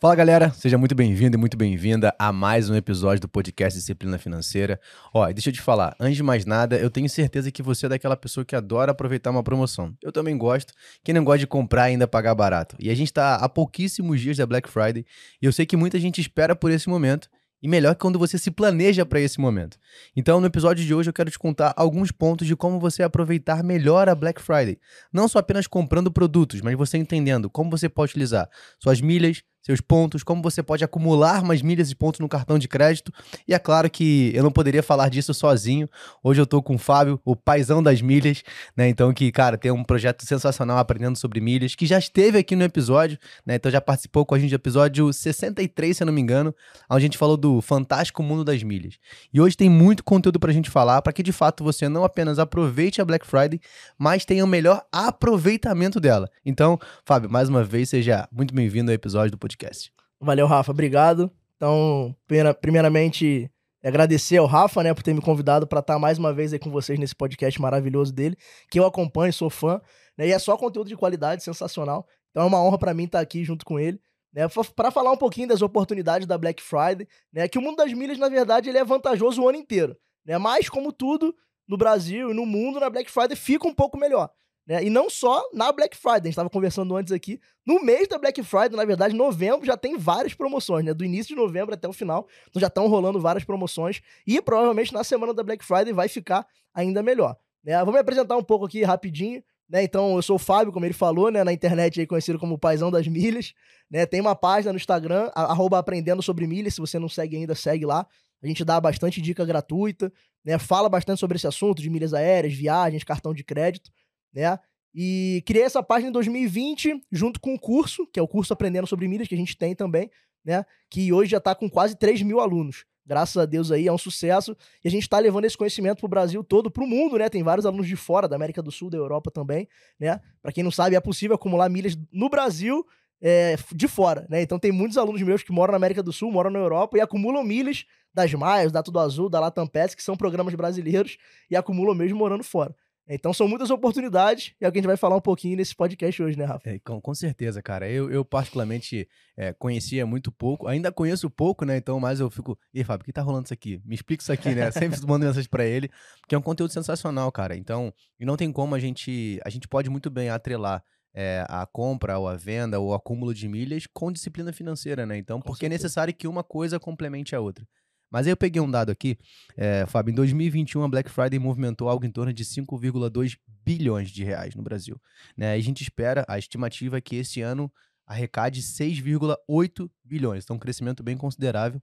Fala galera, seja muito bem-vindo e muito bem-vinda a mais um episódio do podcast Disciplina Financeira. Ó, deixa eu te falar, antes de mais nada, eu tenho certeza que você é daquela pessoa que adora aproveitar uma promoção. Eu também gosto, quem não gosta de comprar ainda pagar barato. E a gente tá há pouquíssimos dias da Black Friday e eu sei que muita gente espera por esse momento. E melhor que quando você se planeja para esse momento. Então, no episódio de hoje, eu quero te contar alguns pontos de como você aproveitar melhor a Black Friday. Não só apenas comprando produtos, mas você entendendo como você pode utilizar suas milhas, seus pontos, como você pode acumular mais milhas e pontos no cartão de crédito. E é claro que eu não poderia falar disso sozinho. Hoje eu tô com o Fábio, o paizão das milhas, né? Então que, cara, tem um projeto sensacional aprendendo sobre milhas, que já esteve aqui no episódio, né? Então já participou com a gente do episódio 63, se eu não me engano, onde a gente falou do fantástico mundo das milhas. E hoje tem muito conteúdo pra gente falar, para que de fato você não apenas aproveite a Black Friday, mas tenha o melhor aproveitamento dela. Então, Fábio, mais uma vez, seja muito bem-vindo ao episódio do podcast podcast. Valeu, Rafa. Obrigado. Então, primeiramente, agradecer ao Rafa, né, por ter me convidado para estar mais uma vez aí com vocês nesse podcast maravilhoso dele, que eu acompanho, sou fã, né, e é só conteúdo de qualidade, sensacional. Então é uma honra para mim estar aqui junto com ele, né, para falar um pouquinho das oportunidades da Black Friday, né, que o mundo das milhas, na verdade, ele é vantajoso o ano inteiro, né, mas como tudo no Brasil e no mundo, na Black Friday fica um pouco melhor. Né? E não só na Black Friday, a gente estava conversando antes aqui. No mês da Black Friday, na verdade, novembro já tem várias promoções, né? Do início de novembro até o final. Então já estão rolando várias promoções. E provavelmente na semana da Black Friday vai ficar ainda melhor. Né? Vou me apresentar um pouco aqui rapidinho. Né? Então, eu sou o Fábio, como ele falou, né? Na internet aí conhecido como Paizão das Milhas. Né? Tem uma página no Instagram, arroba Aprendendo Sobre Milhas. Se você não segue ainda, segue lá. A gente dá bastante dica gratuita, né? Fala bastante sobre esse assunto de milhas aéreas, viagens, cartão de crédito né? E criei essa página em 2020, junto com o curso, que é o curso Aprendendo sobre Milhas, que a gente tem também, né? Que hoje já está com quase 3 mil alunos. Graças a Deus aí, é um sucesso. E a gente está levando esse conhecimento para o Brasil todo, para o mundo, né? Tem vários alunos de fora, da América do Sul, da Europa também, né? Para quem não sabe, é possível acumular milhas no Brasil é, de fora, né? Então tem muitos alunos meus que moram na América do Sul, moram na Europa e acumulam milhas das Maias, da Tudo Azul, da Latam que são programas brasileiros, e acumulam mesmo morando fora. Então são muitas oportunidades e é o que a gente vai falar um pouquinho nesse podcast hoje, né, Rafa? É, com, com, certeza, cara. Eu, eu particularmente é, conhecia muito pouco, ainda conheço pouco, né? Então, mas eu fico. E Fábio, o que tá rolando isso aqui? Me explica isso aqui, né? Sempre mando mensagem para ele, que é um conteúdo sensacional, cara. Então, e não tem como a gente. A gente pode muito bem atrelar. É, a compra ou a venda ou o acúmulo de milhas com disciplina financeira, né? Então, com porque certeza. é necessário que uma coisa complemente a outra. Mas aí eu peguei um dado aqui, é, Fábio, em 2021 a Black Friday movimentou algo em torno de 5,2 bilhões de reais no Brasil. Né? A gente espera, a estimativa é que esse ano arrecade 6,8 bilhões, então um crescimento bem considerável.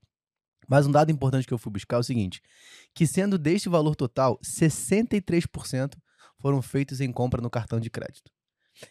Mas um dado importante que eu fui buscar é o seguinte, que sendo deste valor total, 63% foram feitos em compra no cartão de crédito.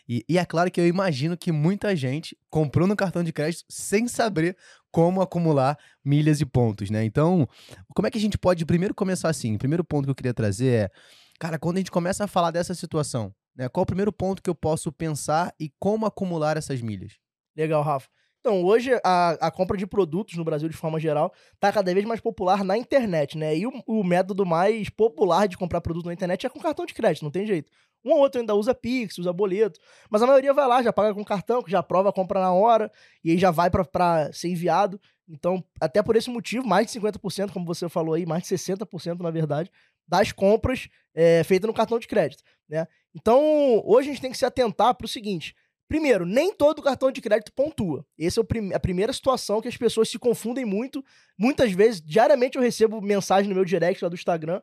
E, e, é claro que eu imagino que muita gente comprou no cartão de crédito sem saber como acumular milhas e pontos, né? Então, como é que a gente pode primeiro começar assim? O primeiro ponto que eu queria trazer é, cara, quando a gente começa a falar dessa situação, né? Qual o primeiro ponto que eu posso pensar e como acumular essas milhas? Legal, Rafa. Então, hoje a, a compra de produtos no Brasil, de forma geral, está cada vez mais popular na internet, né? E o, o método mais popular de comprar produto na internet é com cartão de crédito, não tem jeito. Um ou outro ainda usa Pix, usa boleto, mas a maioria vai lá, já paga com cartão, que já aprova a compra na hora, e aí já vai para ser enviado. Então, até por esse motivo, mais de 50%, como você falou aí, mais de 60%, na verdade, das compras é, feitas no cartão de crédito. Né? Então, hoje a gente tem que se atentar para o seguinte: primeiro, nem todo cartão de crédito pontua. Essa é a primeira situação que as pessoas se confundem muito. Muitas vezes, diariamente eu recebo mensagem no meu direct lá do Instagram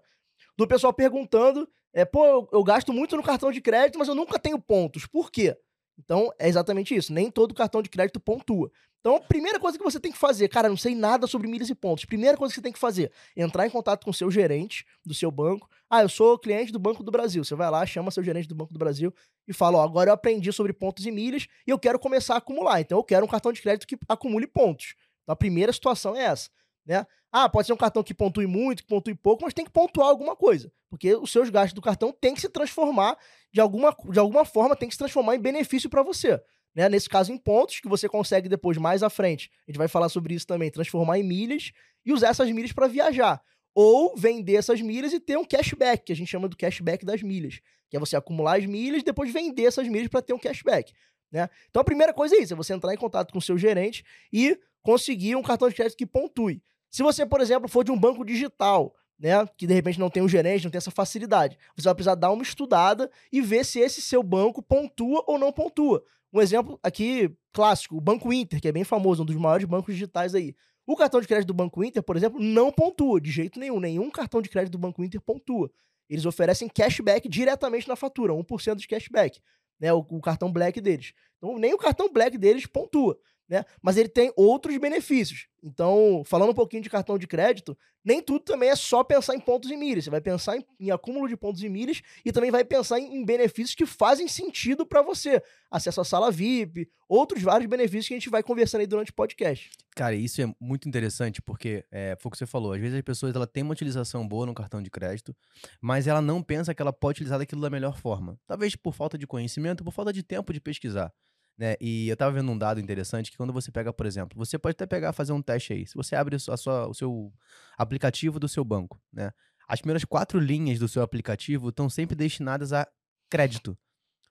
do pessoal perguntando é, pô, eu, eu, gasto muito no cartão de crédito, mas eu nunca tenho pontos. Por quê? Então, é exatamente isso. Nem todo cartão de crédito pontua. Então, a primeira coisa que você tem que fazer, cara, não sei nada sobre milhas e pontos. Primeira coisa que você tem que fazer, entrar em contato com o seu gerente do seu banco. Ah, eu sou cliente do Banco do Brasil. Você vai lá, chama seu gerente do Banco do Brasil e fala, ó, agora eu aprendi sobre pontos e milhas e eu quero começar a acumular. Então, eu quero um cartão de crédito que acumule pontos. Então, a primeira situação é essa né? Ah, pode ser um cartão que pontue muito, que pontue pouco, mas tem que pontuar alguma coisa. Porque os seus gastos do cartão têm que se transformar, de alguma, de alguma forma, tem que se transformar em benefício para você. Né? Nesse caso, em pontos, que você consegue depois, mais à frente, a gente vai falar sobre isso também, transformar em milhas e usar essas milhas para viajar. Ou vender essas milhas e ter um cashback, que a gente chama do cashback das milhas. Que é você acumular as milhas e depois vender essas milhas para ter um cashback. Né? Então a primeira coisa é isso, é você entrar em contato com o seu gerente e conseguir um cartão de crédito que pontue. Se você, por exemplo, for de um banco digital, né, que de repente não tem um gerente, não tem essa facilidade, você vai precisar dar uma estudada e ver se esse seu banco pontua ou não pontua. Um exemplo aqui clássico, o Banco Inter, que é bem famoso, um dos maiores bancos digitais aí. O cartão de crédito do Banco Inter, por exemplo, não pontua de jeito nenhum. Nenhum cartão de crédito do Banco Inter pontua. Eles oferecem cashback diretamente na fatura, 1% de cashback, né, o, o cartão Black deles. Então, nem o cartão Black deles pontua né? Mas ele tem outros benefícios. Então, falando um pouquinho de cartão de crédito, nem tudo também é só pensar em pontos e milhas. Você vai pensar em, em acúmulo de pontos e milhas e também vai pensar em, em benefícios que fazem sentido para você. Acesso à sala VIP, outros vários benefícios que a gente vai conversando aí durante o podcast. Cara, isso é muito interessante porque é, foi o que você falou. Às vezes as pessoas ela tem uma utilização boa no cartão de crédito, mas ela não pensa que ela pode utilizar daquilo da melhor forma. Talvez por falta de conhecimento, por falta de tempo de pesquisar. Né? E eu tava vendo um dado interessante que quando você pega, por exemplo, você pode até pegar fazer um teste aí. Se você abre a sua, o seu aplicativo do seu banco, né? As primeiras quatro linhas do seu aplicativo estão sempre destinadas a crédito.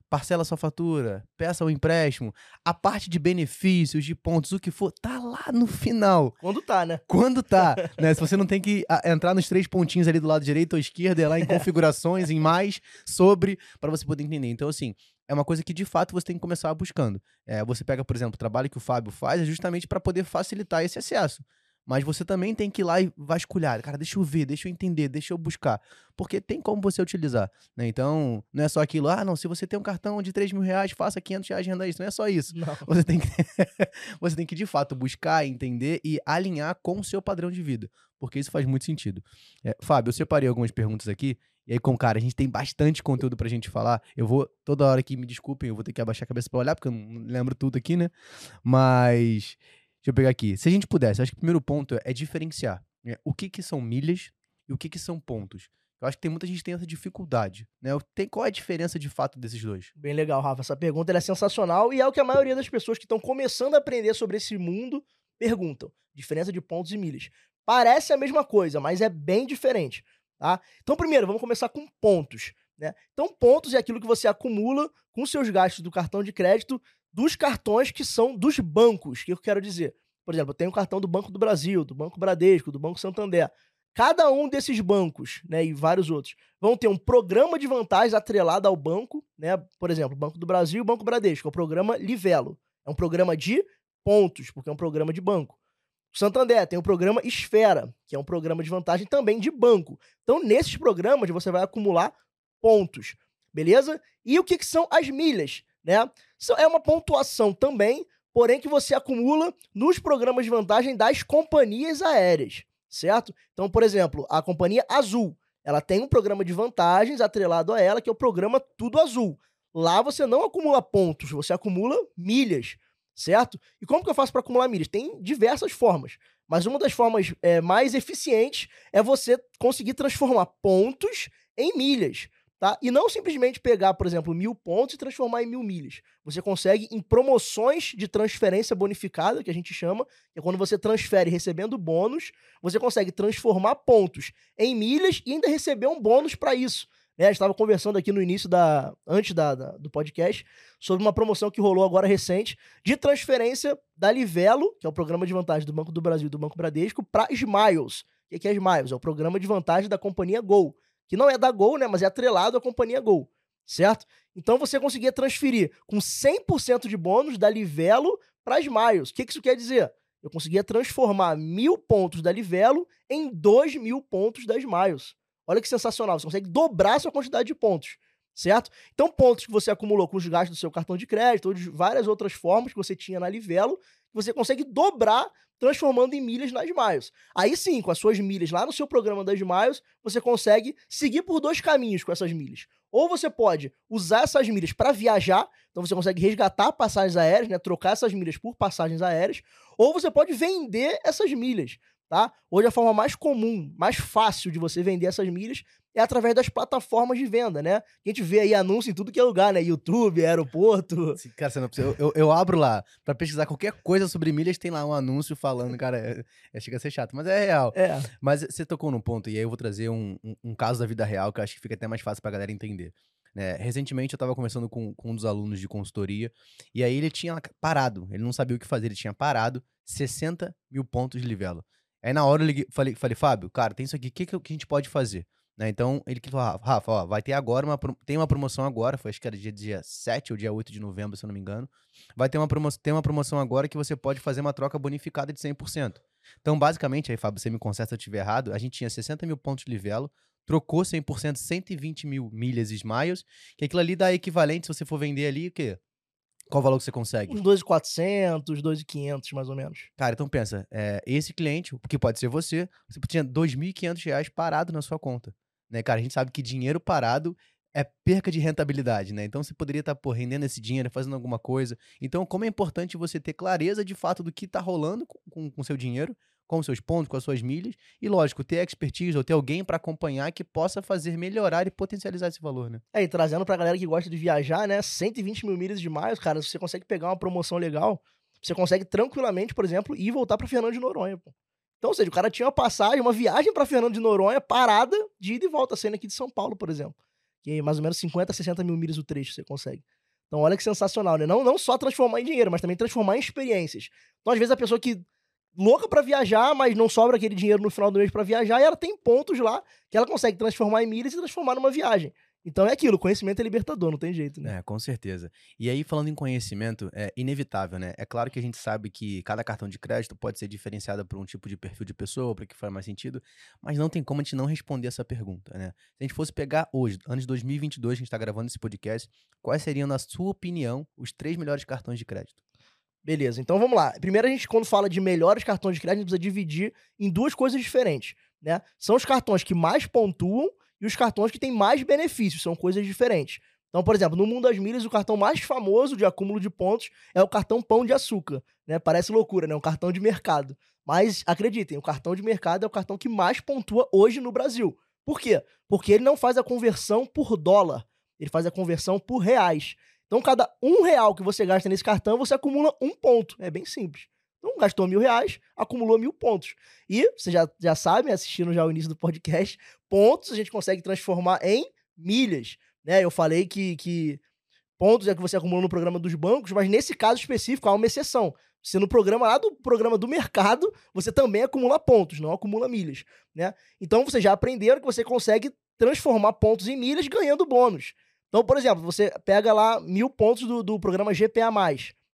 Parcela sua fatura, peça o um empréstimo, a parte de benefícios, de pontos, o que for, tá lá no final. Quando tá, né? Quando tá, né? Se você não tem que entrar nos três pontinhos ali do lado direito ou esquerdo, é lá em configurações, em mais, sobre, para você poder entender. Então, assim, é uma coisa que de fato você tem que começar buscando. É, você pega, por exemplo, o trabalho que o Fábio faz é justamente para poder facilitar esse acesso. Mas você também tem que ir lá e vasculhar. Cara, deixa eu ver, deixa eu entender, deixa eu buscar. Porque tem como você utilizar. Né? Então, não é só aquilo, ah, não, se você tem um cartão de 3 mil reais, faça 500 reais de renda isso. Não é só isso. Não. Você, tem que, você tem que, de fato, buscar, entender e alinhar com o seu padrão de vida. Porque isso faz muito sentido. É, Fábio, eu separei algumas perguntas aqui e aí, com cara, a gente tem bastante conteúdo pra gente falar. Eu vou, toda hora que me desculpem, eu vou ter que abaixar a cabeça pra olhar, porque eu não lembro tudo aqui, né? Mas, deixa eu pegar aqui. Se a gente pudesse, acho que o primeiro ponto é diferenciar né? o que, que são milhas e o que, que são pontos. Eu acho que tem muita gente que tem essa dificuldade, né? Tem, qual é a diferença de fato desses dois? Bem legal, Rafa. Essa pergunta é sensacional e é o que a maioria das pessoas que estão começando a aprender sobre esse mundo perguntam. Diferença de pontos e milhas. Parece a mesma coisa, mas é bem diferente. Tá? Então, primeiro, vamos começar com pontos. Né? Então, pontos é aquilo que você acumula com seus gastos do cartão de crédito dos cartões que são dos bancos. O que eu quero dizer? Por exemplo, eu tenho o cartão do Banco do Brasil, do Banco Bradesco, do Banco Santander. Cada um desses bancos, né, e vários outros, vão ter um programa de vantagens atrelado ao banco, né? Por exemplo, Banco do Brasil e Banco Bradesco, é o programa Livelo. É um programa de pontos, porque é um programa de banco. Santander tem o programa Esfera, que é um programa de vantagem também de banco. Então, nesses programas, você vai acumular pontos, beleza? E o que, que são as milhas, né? É uma pontuação também, porém que você acumula nos programas de vantagem das companhias aéreas, certo? Então, por exemplo, a companhia Azul, ela tem um programa de vantagens atrelado a ela, que é o programa Tudo Azul. Lá você não acumula pontos, você acumula milhas certo? E como que eu faço para acumular milhas? Tem diversas formas, mas uma das formas é, mais eficientes é você conseguir transformar pontos em milhas. Tá? E não simplesmente pegar, por exemplo, mil pontos e transformar em mil milhas. Você consegue em promoções de transferência bonificada, que a gente chama, que é quando você transfere recebendo bônus, você consegue transformar pontos em milhas e ainda receber um bônus para isso. Né? A gente estava conversando aqui no início da. antes da, da, do podcast, sobre uma promoção que rolou agora recente de transferência da Livelo, que é o programa de vantagem do Banco do Brasil e do Banco Bradesco, para Smiles. O que é Smiles? É o programa de vantagem da companhia Gol. Que não é da Gol, né? Mas é atrelado à companhia Gol. Certo? Então você conseguia transferir com 100% de bônus da Livelo para Smiles. O que, que isso quer dizer? Eu conseguia transformar mil pontos da Livelo em dois mil pontos da Smiles. Olha que sensacional. Você consegue dobrar a sua quantidade de pontos. Certo? Então, pontos que você acumulou com os gastos do seu cartão de crédito ou de várias outras formas que você tinha na Livelo, você consegue dobrar transformando em milhas nas Miles. Aí sim, com as suas milhas lá no seu programa das Miles, você consegue seguir por dois caminhos com essas milhas. Ou você pode usar essas milhas para viajar, então você consegue resgatar passagens aéreas, né, trocar essas milhas por passagens aéreas, ou você pode vender essas milhas tá? Hoje a forma mais comum, mais fácil de você vender essas milhas é através das plataformas de venda, né? A gente vê aí anúncio em tudo que é lugar, né? YouTube, aeroporto. Cara, você não precisa. Eu, eu, eu, abro lá para pesquisar qualquer coisa sobre milhas, tem lá um anúncio falando, cara, é, é, chega a ser chato, mas é real. É. Mas você tocou num ponto, e aí eu vou trazer um, um, um caso da vida real que eu acho que fica até mais fácil pra galera entender. Né? Recentemente eu estava conversando com, com um dos alunos de consultoria, e aí ele tinha parado, ele não sabia o que fazer, ele tinha parado 60 mil pontos de livelo. Aí na hora eu liguei, falei, falei, Fábio, cara, tem isso aqui, o que, que, a gente pode fazer? Né? Então ele falou, Rafa, ó, vai ter agora uma, tem uma promoção agora, foi acho que era dia, dia 7 ou dia 8 de novembro, se eu não me engano. Vai ter uma, promo, tem uma promoção agora que você pode fazer uma troca bonificada de 100%. Então, basicamente, aí, Fábio, você me conserta se eu estiver errado, a gente tinha 60 mil pontos de livelo, trocou 100%, 120 mil milhas e que aquilo ali dá equivalente, se você for vender ali, o quê? Qual o valor que você consegue? Uns 2,400, 2,500 mais ou menos. Cara, então pensa, é, esse cliente, que pode ser você, você tinha 2.500 reais parado na sua conta. Né, cara, a gente sabe que dinheiro parado é perca de rentabilidade, né? Então você poderia estar tá, rendendo esse dinheiro, fazendo alguma coisa. Então, como é importante você ter clareza de fato do que está rolando com o seu dinheiro com seus pontos, com as suas milhas, e lógico, ter expertise ou ter alguém para acompanhar que possa fazer melhorar e potencializar esse valor, né? É, e trazendo pra galera que gosta de viajar, né? 120 mil milhas de miles, cara, você consegue pegar uma promoção legal, você consegue tranquilamente, por exemplo, ir voltar para Fernando de Noronha, pô. Então, ou seja, o cara tinha uma passagem, uma viagem para Fernando de Noronha, parada, de ida e volta, sendo aqui de São Paulo, por exemplo. Que é mais ou menos 50, 60 mil milhas o trecho você consegue. Então, olha que sensacional, né? Não, não só transformar em dinheiro, mas também transformar em experiências. Então, às vezes, a pessoa que louca para viajar, mas não sobra aquele dinheiro no final do mês para viajar, e ela tem pontos lá que ela consegue transformar em milhas e transformar numa viagem. Então é aquilo, conhecimento é libertador, não tem jeito, né? É, com certeza. E aí, falando em conhecimento, é inevitável, né? É claro que a gente sabe que cada cartão de crédito pode ser diferenciado por um tipo de perfil de pessoa, para que faz mais sentido, mas não tem como a gente não responder essa pergunta, né? Se a gente fosse pegar hoje, ano de 2022, a gente está gravando esse podcast, quais seriam, na sua opinião, os três melhores cartões de crédito? Beleza, então vamos lá. Primeiro, a gente, quando fala de melhores cartões de crédito, a gente precisa dividir em duas coisas diferentes, né? São os cartões que mais pontuam e os cartões que têm mais benefícios, são coisas diferentes. Então, por exemplo, no mundo das milhas, o cartão mais famoso de acúmulo de pontos é o cartão Pão de Açúcar, né? Parece loucura, né? Um cartão de mercado. Mas acreditem, o cartão de mercado é o cartão que mais pontua hoje no Brasil. Por quê? Porque ele não faz a conversão por dólar, ele faz a conversão por reais. Então, cada um real que você gasta nesse cartão, você acumula um ponto. É bem simples. Então, gastou mil reais, acumulou mil pontos. E, vocês já, já sabem, assistindo já o início do podcast, pontos a gente consegue transformar em milhas. Né? Eu falei que, que pontos é que você acumula no programa dos bancos, mas nesse caso específico há uma exceção. Se no programa lá do programa do mercado, você também acumula pontos, não acumula milhas, né? Então vocês já aprenderam que você consegue transformar pontos em milhas ganhando bônus. Então, por exemplo, você pega lá mil pontos do, do programa GPA,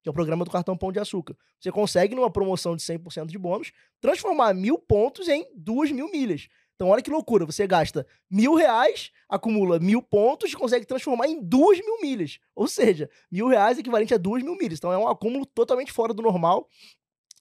que é o programa do cartão Pão de Açúcar. Você consegue, numa promoção de 100% de bônus, transformar mil pontos em duas mil milhas. Então, olha que loucura. Você gasta mil reais, acumula mil pontos e consegue transformar em duas mil milhas. Ou seja, mil reais equivalente a duas mil milhas. Então, é um acúmulo totalmente fora do normal.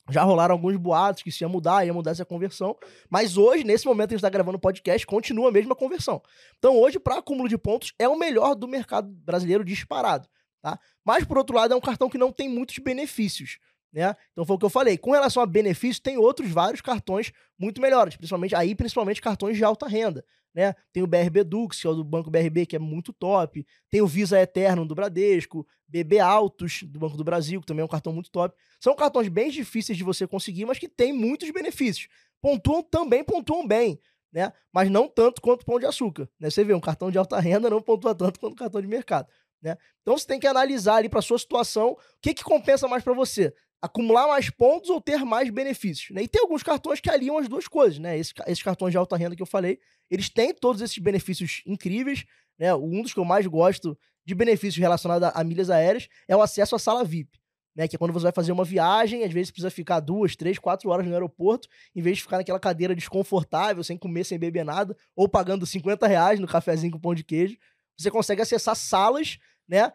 Já rolaram alguns boatos que isso ia mudar, ia mudar essa conversão. Mas hoje, nesse momento a gente está gravando o podcast, continua a mesma conversão. Então, hoje, para acúmulo de pontos, é o melhor do mercado brasileiro disparado. Tá? Mas, por outro lado, é um cartão que não tem muitos benefícios. Né? Então foi o que eu falei. Com relação a benefícios, tem outros vários cartões muito melhores, principalmente aí, principalmente cartões de alta renda. Né? Tem o BRB Dux, que é o do Banco BRB, que é muito top. Tem o Visa Eterno do Bradesco, BB Altos do Banco do Brasil, que também é um cartão muito top. São cartões bem difíceis de você conseguir, mas que têm muitos benefícios. Pontuam também, pontuam bem. Né? Mas não tanto quanto o Pão de Açúcar. Né? Você vê, um cartão de alta renda não pontua tanto quanto um cartão de mercado. Né? Então você tem que analisar ali para sua situação o que, que compensa mais para você acumular mais pontos ou ter mais benefícios. Né? E tem alguns cartões que aliam as duas coisas, né? Esses, esses, cartões de alta renda que eu falei, eles têm todos esses benefícios incríveis, né? Um dos que eu mais gosto de benefícios relacionados a, a milhas aéreas é o acesso à sala VIP. Né, que é quando você vai fazer uma viagem, às vezes precisa ficar duas, três, quatro horas no aeroporto, em vez de ficar naquela cadeira desconfortável, sem comer, sem beber nada, ou pagando 50 reais no cafezinho com pão de queijo, você consegue acessar salas né,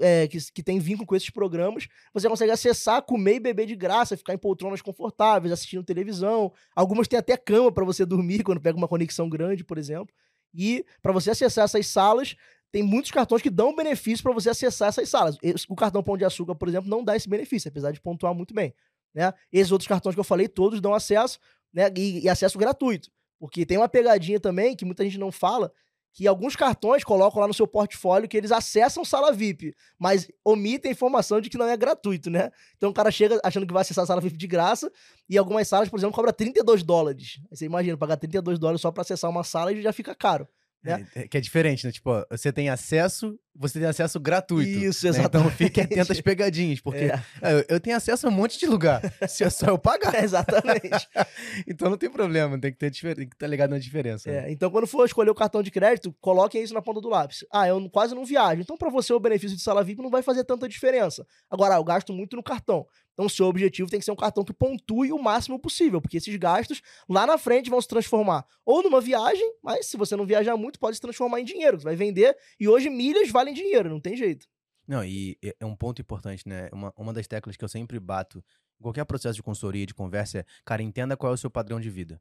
é, que, que tem vínculo com esses programas, você consegue acessar, comer e beber de graça, ficar em poltronas confortáveis, assistindo televisão. Algumas têm até cama para você dormir quando pega uma conexão grande, por exemplo. E para você acessar essas salas, tem muitos cartões que dão benefício para você acessar essas salas. O cartão Pão de Açúcar, por exemplo, não dá esse benefício, apesar de pontuar muito bem. Né? Esses outros cartões que eu falei, todos dão acesso, né, e, e acesso gratuito. Porque tem uma pegadinha também que muita gente não fala, que alguns cartões colocam lá no seu portfólio que eles acessam sala VIP, mas omitem a informação de que não é gratuito, né? Então o cara chega achando que vai acessar a sala VIP de graça e algumas salas, por exemplo, cobra 32 dólares. Você imagina, pagar 32 dólares só para acessar uma sala e já fica caro. Né? É, que é diferente, né? Tipo, ó, você tem acesso, você tem acesso gratuito. Isso, né? exatamente. Então fique atento às pegadinhas, porque É. é, eu- eu tenho acesso a um monte de lugar. se é só eu pagar. Exatamente. então não tem problema, tem que ter tem que estar ligado na diferença. né? É, então, quando for escolher o cartão de crédito, coloquem isso na ponta do lápis. Ah, eu quase não viajo. Então, para você, o benefício de sala VIP não vai fazer tanta diferença. Agora, ah, eu gasto muito no cartão. Então, seu objetivo tem que ser um cartão que pontue o máximo possível, porque esses gastos lá na frente vão se transformar ou numa viagem, mas se você não viajar muito, pode se transformar em dinheiro. Você vai vender e hoje milhas valem dinheiro, não tem jeito. Não, e é- é um ponto importante, né? Uma, uma das teclas que eu sempre bato em qualquer processo de consultoria, de conversa, é, cara, entenda qual é o seu padrão de vida.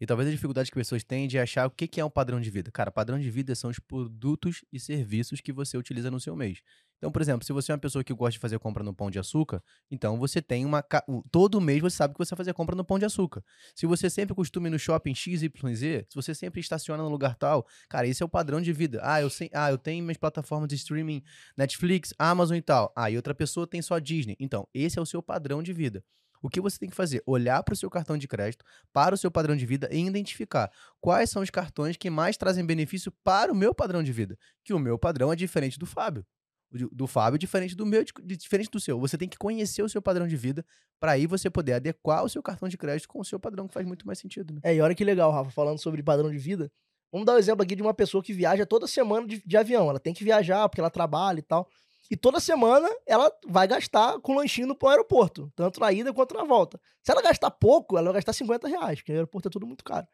E talvez a dificuldade que pessoas têm de achar o que, é um padrão de vida. Cara, padrão de vida são os produtos e serviços que você utiliza no seu mês. Então, por exemplo, se você é uma pessoa que gosta de fazer compra no Pão de Açúcar, então você tem uma. Todo mês você sabe que você vai fazer compra no Pão de Açúcar. Se você sempre costuma ir no shopping XYZ, se você sempre estaciona no lugar tal, cara, esse é o padrão de vida. Ah, eu, sei, ah, eu tenho minhas plataformas de streaming Netflix, Amazon e tal. Ah, e outra pessoa tem só Disney. Então, esse é o seu padrão de vida. O que você tem que fazer? Olhar para o seu cartão de crédito, para o seu padrão de vida e identificar quais são os cartões que mais trazem benefício para o meu padrão de vida. Que o meu padrão é diferente do Fábio. O do Fábio é diferente do meu, diferente do seu. Você tem que conhecer o seu padrão de vida para aí você poder adequar o seu cartão de crédito com o seu padrão, que faz muito mais sentido. Né? É, e olha que legal, Rafa, falando sobre padrão de vida. Vamos dar um exemplo aqui de uma pessoa que viaja toda semana de, de avião. Ela tem que viajar porque ela trabalha e tal. E toda semana ela vai gastar com lanchinho no aeroporto, tanto na ida quanto na volta. Se ela gastar pouco, ela vai gastar 50 reais, porque no aeroporto é tudo muito caro.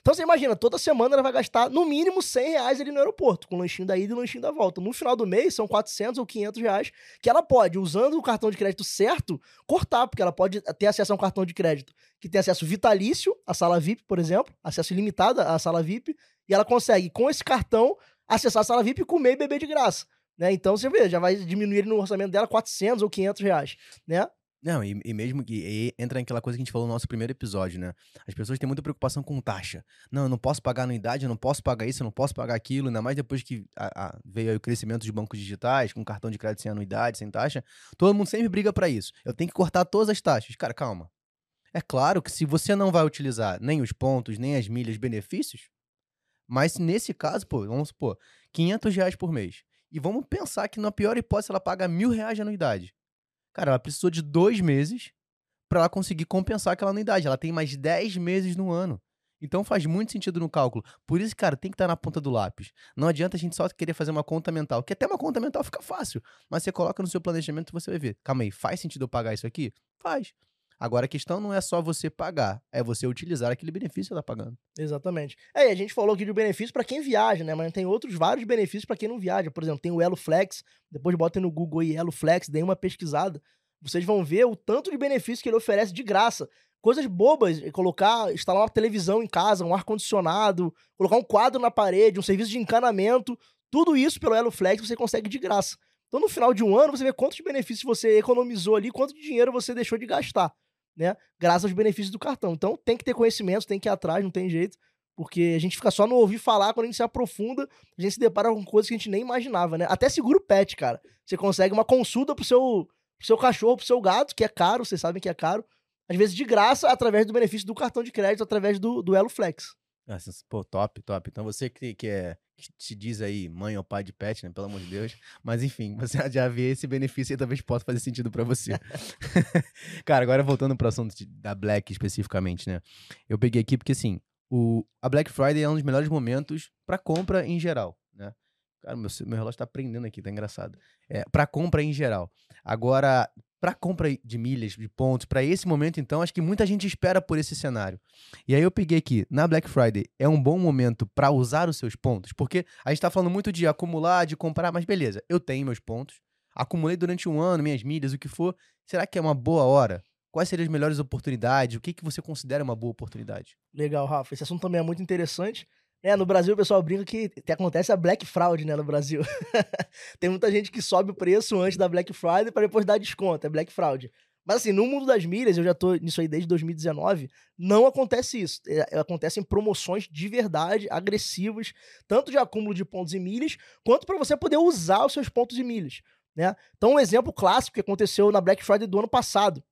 Então você imagina, toda semana ela vai gastar no mínimo 100 reais ali no aeroporto, com lanchinho da ida e lanchinho da volta. No final do mês são 400 ou 500 reais que ela pode, usando o cartão de crédito certo, cortar, porque ela pode ter acesso a um cartão de crédito que tem acesso vitalício à sala VIP, por exemplo, acesso ilimitado à sala VIP, e ela consegue, com esse cartão, acessar a sala VIP e comer e beber de graça. Né? Então você vê, já vai diminuir no orçamento dela 400 ou 500 reais. Né? Não, e, e mesmo que e entra naquela coisa que a gente falou no nosso primeiro episódio, né? As pessoas têm muita preocupação com taxa. Não, eu não posso pagar anuidade, eu não posso pagar isso, eu não posso pagar aquilo, ainda mais depois que a- a- veio o crescimento dos bancos digitais, com cartão de crédito sem anuidade, sem taxa. Todo mundo sempre briga pra isso. Eu tenho que cortar todas as taxas. Cara, calma. É claro que se você não vai utilizar nem os pontos, nem as milhas, benefícios, mas nesse caso, pô, vamos supor, 500 reais por mês. E vamos pensar que na pior hipótese ela paga mil reais de anuidade. Cara, ela precisou de dois meses para ela conseguir compensar aquela anuidade. Ela tem mais 10 meses no ano. Então faz muito sentido no cálculo. Por isso, cara, tem que estar na ponta do lápis. Não adianta a gente só querer fazer uma conta mental, que até uma conta mental fica fácil. Mas você coloca no seu planejamento e você vai ver. Calma aí, faz sentido eu pagar isso aqui? Faz. Agora a questão não é só você pagar, é você utilizar aquele benefício que você tá pagando. Exatamente. É, e a gente falou aqui de benefício para quem viaja, né? Mas tem outros vários benefícios para quem não viaja. Por exemplo, tem o Elo Flex. Depois botem no Google aí Elo Flex, deem uma pesquisada. Vocês vão ver o tanto de benefício que ele oferece de graça. Coisas bobas, é colocar, instalar uma televisão em casa, um ar-condicionado, colocar um quadro na parede, um serviço de encanamento, tudo isso pelo Elo Flex você consegue de graça. Então, no final de um ano, você vê quantos benefícios você economizou ali, quanto de dinheiro você deixou de gastar, né? Graças aos benefícios do cartão. Então, tem que ter conhecimento, tem que ir atrás, não tem jeito. Porque a gente fica só no ouvir falar, quando a gente se aprofunda, a gente se depara com coisas que a gente nem imaginava, né? Até seguro pet, cara. Você consegue uma consulta pro seu, pro seu cachorro, pro seu gato, que é caro, vocês sabem que é caro. Às vezes de graça, através do benefício do cartão de crédito, através do, do Elo Flex. Pô, top, top. Então você que, que é que se diz aí mãe ou pai de pet, né? Pelo amor de Deus. Mas enfim, você já vê esse benefício e talvez possa fazer sentido pra você. Cara, agora voltando pro assunto de- da Black especificamente, né? Eu peguei aqui porque assim, o, a Black Friday é um dos melhores momentos pra compra em geral, né? Cara, meu, meu relógio tá prendendo aqui, tá engraçado. É, pra compra em geral. Agora, pra compra de milhas, de pontos, pra esse momento então, acho que muita gente espera por esse cenário. E aí eu peguei aqui, na Black Friday, é um bom momento pra usar os seus pontos? Porque a gente tá falando muito de acumular, de comprar, mas beleza, eu tenho meus pontos, acumulei durante um ano, minhas milhas, o que for. Será que é uma boa hora? Quais seriam as melhores oportunidades? O que, que você considera uma boa oportunidade? Legal, Rafa. Esse assunto também é muito interessante. É, no Brasil o pessoal brinca que te- acontece a Black Fraud, né, no Brasil. Tem muita gente que sobe o preço antes da Black Friday para depois dar desconto, é Black Fraud. Mas assim, no mundo das milhas, eu já tô nisso aí desde 2019, não acontece isso. É, acontecem promoções de verdade, agressivas, tanto de acúmulo de pontos e milhas, quanto para você poder usar os seus pontos e milhas, né? Então, um exemplo clássico que aconteceu na Black Friday do ano passado.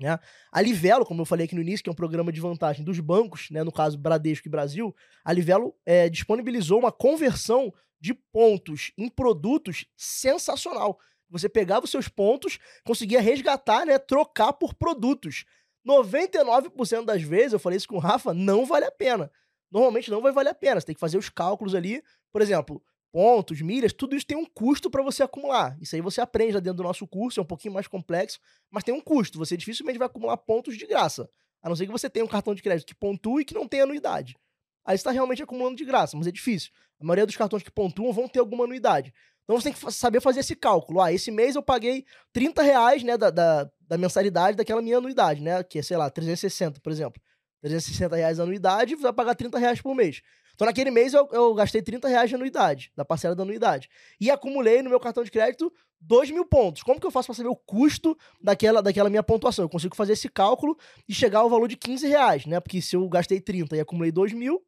Né? A Livelo, como eu falei aqui no início, que é um programa de vantagem dos bancos, né, no caso Bradesco e Brasil, a Livelo é, disponibilizou uma conversão de pontos em produtos sensacional. Você pegava os seus pontos, conseguia resgatar, né, trocar por produtos. 99% das vezes, eu falei isso com o Rafa, não vale a pena. Normalmente não vai valer a pena. Você tem que fazer os cálculos ali. Por exemplo, pontos, milhas, tudo isso tem um custo para você acumular. Isso aí você aprende lá dentro do nosso curso, é um pouquinho mais complexo, mas tem um custo. Você dificilmente vai acumular pontos de graça. A não ser que você tenha um cartão de crédito que pontue e que não tenha anuidade. Aí você está realmente acumulando de graça, mas é difícil. A maioria dos cartões que pontuam vão ter alguma anuidade. Então você tem que saber fazer esse cálculo. Ah, esse mês eu paguei 30 reais né, da, da, da mensalidade daquela minha anuidade, né? Que é, sei lá, 360, por exemplo. 360 reais a anuidade, vai pagar 30 reais por mês. Então, naquele mês, eu, eu, gastei 30 reais de anuidade, da parcela da anuidade. E acumulei no meu cartão de crédito 2 mil pontos. Como que eu faço para saber o custo daquela, daquela minha pontuação? Eu consigo fazer esse cálculo e chegar ao valor de 15 reais, né? Porque se eu gastei 30 e acumulei 2 mil,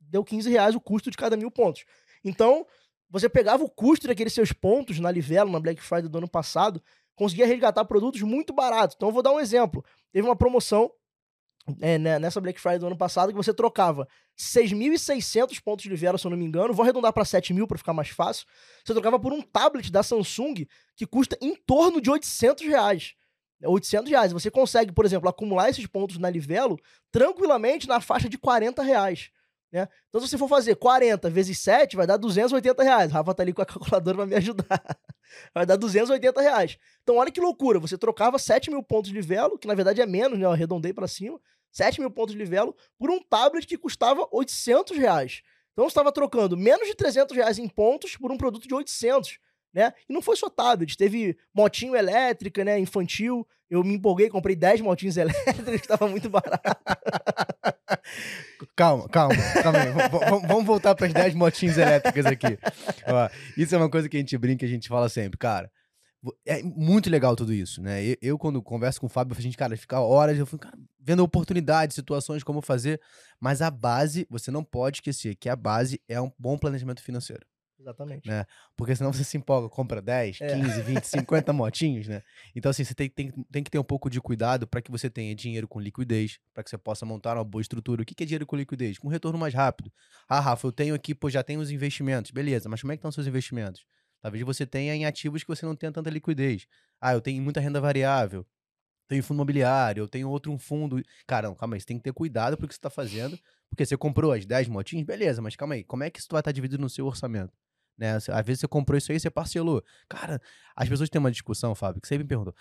deu 15 reais o custo de cada mil pontos. Então, você pegava o custo daqueles seus pontos na Livelo, na Black Friday do ano passado, conseguia resgatar produtos muito baratos. Então, eu vou dar um exemplo. Teve uma promoção é, né, nessa Black Friday do ano passado que você trocava 6.600 pontos de Vero, se eu não me engano, vou arredondar para 7.000 para ficar mais fácil. Você trocava por um tablet da Samsung que custa em torno de 800 reais. 800 reais. Você consegue, por exemplo, acumular esses pontos na Livelo tranquilamente na faixa de 40 reais. Né? Então, se você for fazer 40 vezes 7, vai dar 280 reais. Rafa tá ali com a calculadora para me ajudar. vai dar 280 reais. Então, olha que loucura. Você trocava 7 mil pontos de velo, que na verdade é menos, né? Eu arredondei para cima. 7 mil pontos de livelo por um tablet que custava 800 reais. Então você estava trocando menos de 300 reais em pontos por um produto de 800, né? E não foi só tablet, teve motinho elétrica, né, infantil. Eu me empolguei, comprei 10 motinhos elétricas, estava muito barato. calma, calma, calma vamos voltar para as 10 motinhas elétricas aqui. Ó, isso é uma coisa que a gente brinca, a gente fala sempre, cara. É muito legal tudo isso, né? Eu, eu, quando converso com o Fábio, a gente, cara, fica horas, eu fico, cara, vendo oportunidades, situações, como fazer. Mas a base, você não pode esquecer que a base é um bom planejamento financeiro. Exatamente. Né? Porque senão você se empolga, compra 10, é. 15, 20, 50 motinhos, né? Então, assim, você tem, tem, tem que ter um pouco de cuidado para que você tenha dinheiro com liquidez, para que você possa montar uma boa estrutura. O que é dinheiro com liquidez? Com retorno mais rápido. Ah, Rafa, eu tenho aqui, pô, já tenho os investimentos. Beleza, mas como é que estão os seus investimentos? Talvez você tenha em ativos que você não tenha tanta liquidez. Ah, eu tenho muita renda variável, tenho fundo imobiliário, eu tenho outro um fundo. Cara, calma aí, você tem que ter cuidado porque você está fazendo. Porque você comprou as 10 motinhas, beleza, mas calma aí, como é que isso vai estar dividido no seu orçamento? Né? Às vezes você comprou isso aí, você parcelou. Cara, as pessoas têm uma discussão, Fábio, que sempre me perguntam: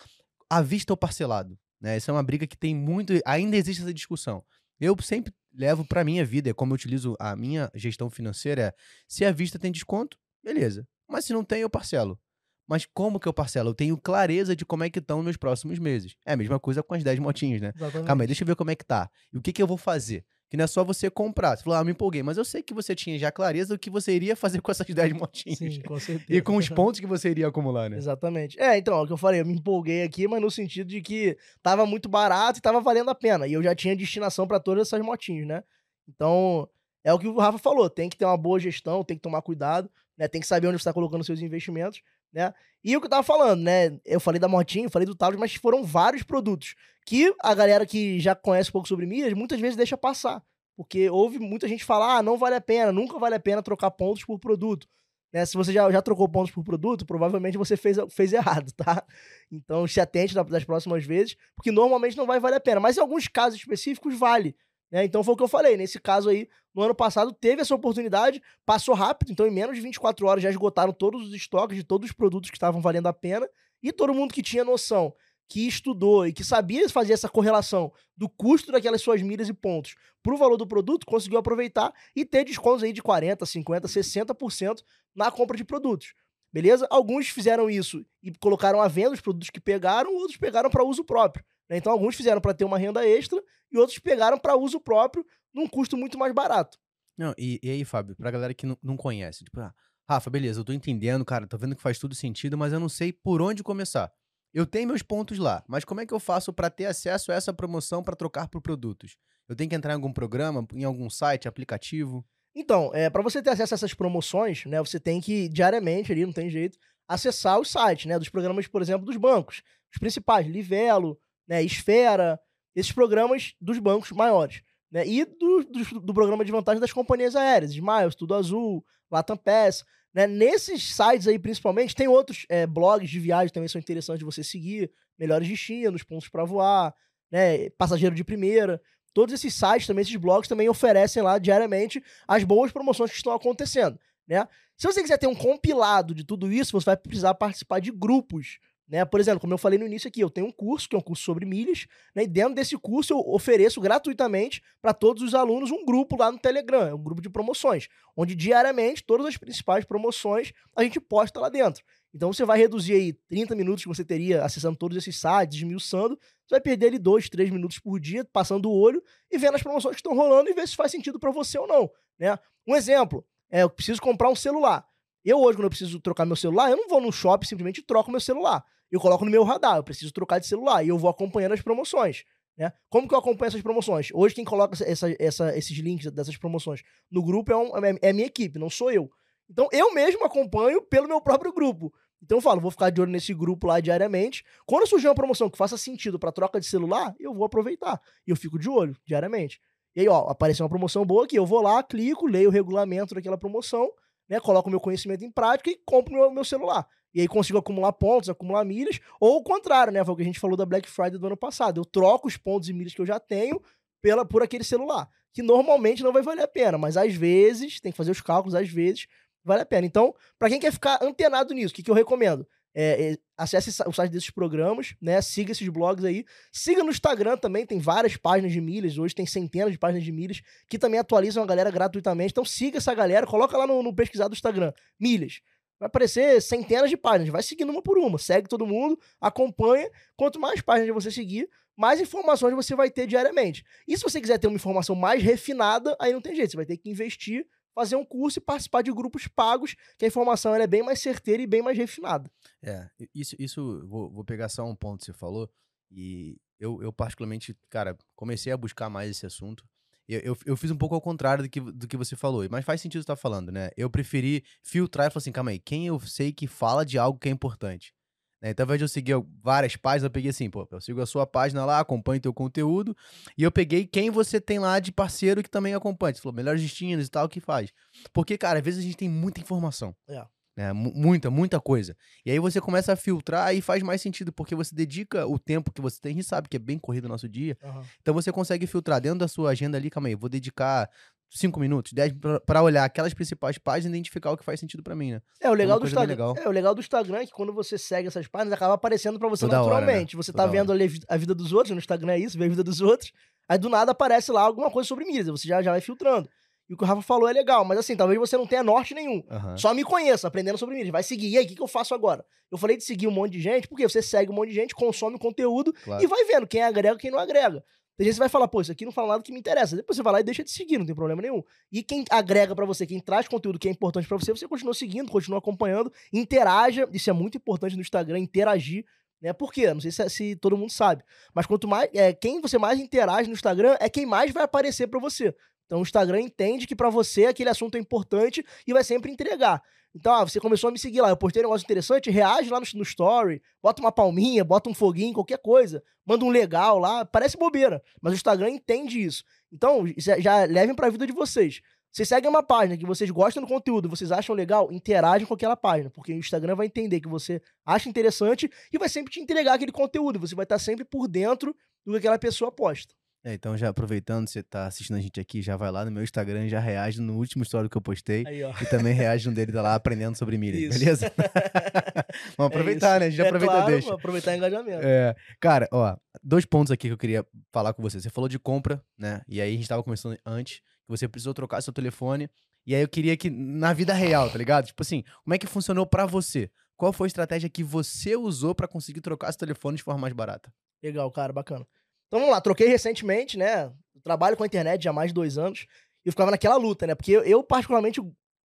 à vista ou parcelado? Né? Essa é uma briga que tem muito. Ainda existe essa discussão. Eu sempre levo para minha vida, é como eu utilizo a minha gestão financeira, é se a vista tem desconto, beleza. Mas se não tem, eu parcelo. Mas como que eu parcelo? Eu tenho clareza de como é que estão meus próximos meses. É a mesma coisa com as 10 motinhas, né? Exatamente. Calma aí, deixa eu ver como é que tá. E o que, que eu vou fazer? Que não é só você comprar. Você falou, ah, me empolguei. Mas eu sei que você tinha já clareza do que você iria fazer com essas 10 motinhas. Sim, com certeza. E com os pontos que você iria acumular, né? Exatamente. É, então, é o que eu falei, eu me empolguei aqui, mas no sentido de que tava muito barato e tava valendo a pena. E eu já tinha destinação para todas essas motinhas, né? Então, é o que o Rafa falou, tem que ter uma boa gestão, tem que tomar cuidado, né? Tem que saber onde você está colocando seus investimentos, né? E o que eu tava falando, né? Eu falei da motinha, falei do tablet, mas foram vários produtos que a galera que já conhece um pouco sobre milhas muitas vezes deixa passar. Porque houve muita gente falar, ah, não vale a pena, nunca vale a pena trocar pontos por produto. Né? Se você já, já trocou pontos por produto, provavelmente você fez, fez errado, tá? Então se atente das próximas vezes, porque normalmente não vai valer a pena. Mas em alguns casos específicos vale. Né? Então foi o que eu falei. Nesse caso aí, no ano passado, teve essa oportunidade, passou rápido, então em menos de 24 horas já esgotaram todos os estoques de todos os produtos que estavam valendo a pena. E todo mundo que tinha noção, que estudou e que sabia fazer essa correlação do custo daquelas suas milhas e pontos para o valor do produto, conseguiu aproveitar e ter descontos aí de 40%, 50%, 60% na compra de produtos. Beleza? Alguns fizeram isso e colocaram à venda os produtos que pegaram, outros pegaram para uso próprio. Né? Então, alguns fizeram para ter uma renda extra e outros pegaram para uso próprio num custo muito mais barato. Não, e, e aí, Fábio, pra galera que não, não conhece, tipo, ah, Rafa, beleza, eu tô entendendo, cara, tô vendo que faz tudo sentido, mas eu não sei por onde começar. Eu tenho meus pontos lá, mas como é que eu faço para ter acesso a essa promoção para trocar por produtos? Eu tenho que entrar em algum programa, em algum site, aplicativo? Então, é, para você ter acesso a essas promoções, né, você tem que diariamente ali, não tem jeito, acessar os sites, né, dos programas, por exemplo, dos bancos. Os principais, Livelo, né, Esfera, esses programas dos bancos maiores. Né, e do, do, do programa de vantagem das companhias aéreas, Smiles, Tudo Azul, Latam Pass. Né, nesses sites aí, principalmente, tem outros é, blogs de viagem também são interessantes de você seguir, melhores destinos, pontos para voar, né, passageiro de primeira. Todos esses sites também, esses blogs também oferecem lá diariamente as boas promoções que estão acontecendo, né? Se você quiser ter um compilado de tudo isso, você vai precisar participar de grupos né? Por exemplo, como eu falei no início aqui, eu tenho um curso, que é um curso sobre milhas, né? e dentro desse curso eu ofereço gratuitamente para todos os alunos um grupo lá no Telegram, um grupo de promoções, onde diariamente todas as principais promoções a gente posta lá dentro. Então você vai reduzir aí 30 minutos que você teria acessando todos esses sites, esmiuçando, você vai perder ali 2, 3 minutos por dia, passando o olho e vendo as promoções que estão rolando e ver se faz sentido para você ou não. Né? Um exemplo, é, eu preciso comprar um celular. Eu hoje, quando eu preciso trocar meu celular, eu não vou no shopping simplesmente troco meu celular eu coloco no meu radar, eu preciso trocar de celular e eu vou acompanhando as promoções. Né? Como que eu acompanho essas promoções? Hoje quem coloca essa, essa, esses links dessas promoções no grupo é, um, é, é a minha equipe, não sou eu. Então eu mesmo acompanho pelo meu próprio grupo. Então eu falo, vou ficar de olho nesse grupo lá diariamente. Quando surgir uma promoção que faça sentido para troca de celular, eu vou aproveitar. E eu fico de olho diariamente. E aí, ó, apareceu uma promoção boa aqui, eu vou lá, clico, leio o regulamento daquela promoção, né, coloco meu conhecimento em prática e compro meu, meu celular e aí consigo acumular pontos, acumular milhas, ou o contrário, né? Foi o que a gente falou da Black Friday do ano passado. Eu troco os pontos e milhas que eu já tenho pela, por aquele celular, que normalmente não vai valer a pena, mas às vezes, tem que fazer os cálculos, às vezes vale a pena. Então, para quem quer ficar antenado nisso, o que, que eu recomendo? É, é, acesse o site desses programas, né? Siga esses blogs aí. Siga no Instagram também, tem várias páginas de milhas. Hoje tem centenas de páginas de milhas que também atualizam a galera gratuitamente. Então siga essa galera, coloca lá no, no pesquisar do Instagram. Milhas vai aparecer centenas de páginas. Vai seguindo uma por uma. Segue todo mundo, acompanha. Quanto mais páginas você seguir, mais informações você vai ter diariamente. E se você quiser ter uma informação mais refinada, aí não tem jeito. Você vai ter que investir, fazer um curso e participar de grupos pagos, que a informação é bem mais certeira e bem mais refinada. É, isso, isso vou, vou pegar só um ponto que você falou. E eu, eu, particularmente, cara, comecei a buscar mais esse assunto. Eu, eu, eu, fiz um pouco ao contrário do que, do que você falou, mas faz sentido estar tá falando, né? Eu preferi filtrar e falar assim, calma aí, quem eu sei que fala de algo que é importante? Né? Então, ao invés de eu seguir várias páginas, eu peguei assim, pô, eu sigo a sua página lá, acompanho teu conteúdo, e eu peguei quem você tem lá de parceiro que também acompanha. Você falou, melhores destinos e tal, que faz. Porque, cara, às vezes a gente tem muita informação. É. Né? Muita, muita coisa. E aí você começa a filtrar e faz mais sentido, porque você dedica o tempo que você tem, a gente sabe que é bem corrido o nosso dia. Uhum. Então você consegue filtrar dentro da sua agenda ali, calma aí, vou dedicar 5 minutos, 10 para olhar aquelas principais páginas e identificar o que faz sentido para mim, né? É, o legal é do Instagram. Legal. É, o legal do Instagram é que quando você segue essas páginas, acaba aparecendo para você Toda naturalmente. Hora, né? Você Toda tá vendo ali a vida dos outros, no Instagram é isso, vê a vida dos outros. Aí do nada aparece lá alguma coisa sobre mídia, você já, já vai filtrando. E o que o Rafa falou é legal, mas assim, talvez você não tenha norte nenhum. Uhum. Só me conheça, aprendendo sobre mim. Vai seguir. E aí, o que, que eu faço agora? Eu falei de seguir um monte de gente, porque você segue um monte de gente, consome conteúdo claro. e vai vendo quem agrega e quem não agrega. Tem gente que vai falar, pô, isso aqui não fala nada que me interessa. Depois você vai lá e deixa de seguir, não tem problema nenhum. E quem agrega para você, quem traz conteúdo que é importante para você, você continua seguindo, continua acompanhando, interaja. Isso é muito importante no Instagram, interagir. Né? Por quê? Não sei se, se todo mundo sabe. Mas quanto mais. É, quem você mais interage no Instagram é quem mais vai aparecer para você. Então o Instagram entende que para você aquele assunto é importante e vai sempre entregar. Então, ah, você começou a me seguir lá, eu postei um negócio interessante, reage lá no, no story, bota uma palminha, bota um foguinho, qualquer coisa, manda um legal lá, parece bobeira, mas o Instagram entende isso. Então, já levem para a vida de vocês. Vocês seguem uma página que vocês gostam do conteúdo, vocês acham legal, interagem com aquela página, porque o Instagram vai entender que você acha interessante e vai sempre te entregar aquele conteúdo, você vai estar sempre por dentro do que aquela pessoa posta. É, então já aproveitando, você tá assistindo a gente aqui, já vai lá no meu Instagram e já reage no último story que eu postei. Aí, e também reage no dele tá lá aprendendo sobre milha, beleza? vamos é aproveitar, é né? A gente já é aproveita claro, deixa. Vamos aproveitar o engajamento. É, cara, ó, dois pontos aqui que eu queria falar com você. Você falou de compra, né? E aí a gente tava conversando antes que você precisou trocar seu telefone. E aí eu queria que, na vida real, tá ligado? Tipo assim, como é que funcionou para você? Qual foi a estratégia que você usou para conseguir trocar seu telefone de forma mais barata? Legal, cara, bacana. Então vamos lá, troquei recentemente, né? Eu trabalho com a internet já há mais de dois anos. E eu ficava naquela luta, né? Porque eu, eu, particularmente,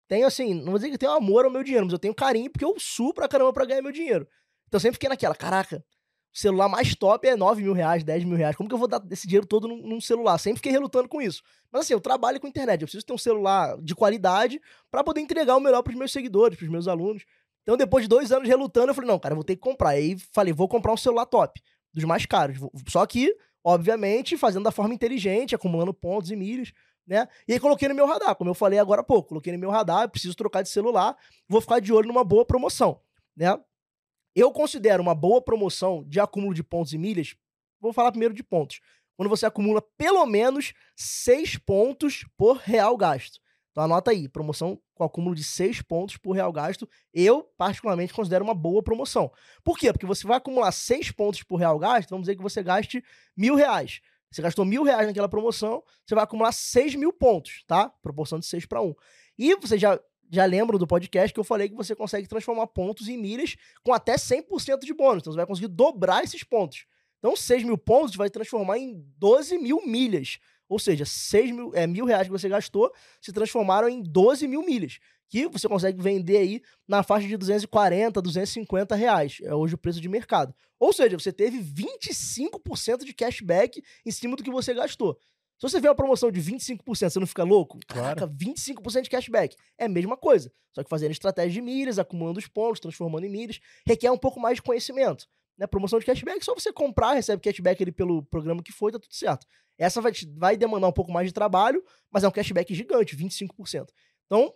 tenho assim, não vou dizer que tenho amor ao meu dinheiro, mas eu tenho carinho porque eu suo pra caramba pra ganhar meu dinheiro. Então eu sempre fiquei naquela, caraca, o celular mais top é 9 mil reais, 10 mil reais. Como que eu vou dar esse dinheiro todo num, num, celular? Sempre fiquei relutando com isso. Mas assim, eu trabalho com internet, eu preciso ter um celular de qualidade para poder entregar o melhor pros meus seguidores, pros meus alunos. Então, depois de dois anos relutando, eu falei, não, cara, eu vou ter que comprar. Aí falei, vou comprar um celular top. dos mais caros. Só que, obviamente, fazendo da forma inteligente, acumulando pontos e milhas, né? E aí coloquei no meu radar, como eu falei agora há pouco, coloquei no meu radar, preciso trocar de celular, vou ficar de olho numa boa promoção, né? Eu considero uma boa promoção de acúmulo de pontos e milhas, vou falar primeiro de pontos, quando você acumula pelo menos 6 pontos por real gasto. Então anota aí, promoção com acúmulo de 6 pontos por real gasto, eu particularmente considero uma boa promoção. Por quê? Porque você vai acumular 6 pontos por real gasto, vamos dizer que você gaste mil reais. Você gastou mil reais naquela promoção, você vai acumular 6 mil pontos, tá? Proporção de 6 para 1. E você já, já lembra do podcast que eu falei que você consegue transformar pontos em milhas com até 100% de bônus. Então você vai conseguir dobrar esses pontos. Então 6 mil pontos vai transformar em 12 mil milhas. Ou seja, 6 mil, é, mil reais que você gastou se transformaram em 12 mil milhas. Que você consegue vender aí na faixa de 240, 250 reais. É hoje o preço de mercado. Ou seja, você teve 25% de cashback em cima do que você gastou. Se você vê uma promoção de 25%, você não fica louco? Claro. Caraca, 25% de cashback. É a mesma coisa. Só que fazendo estratégia de milhas, acumulando os pontos, transformando em milhas, requer um pouco mais de conhecimento. Né? Promoção de cashback, só você comprar, recebe cashback ali pelo programa que foi, tá tudo certo. Essa vai, te, vai demandar um pouco mais de trabalho, mas é um cashback gigante, 25%. Então,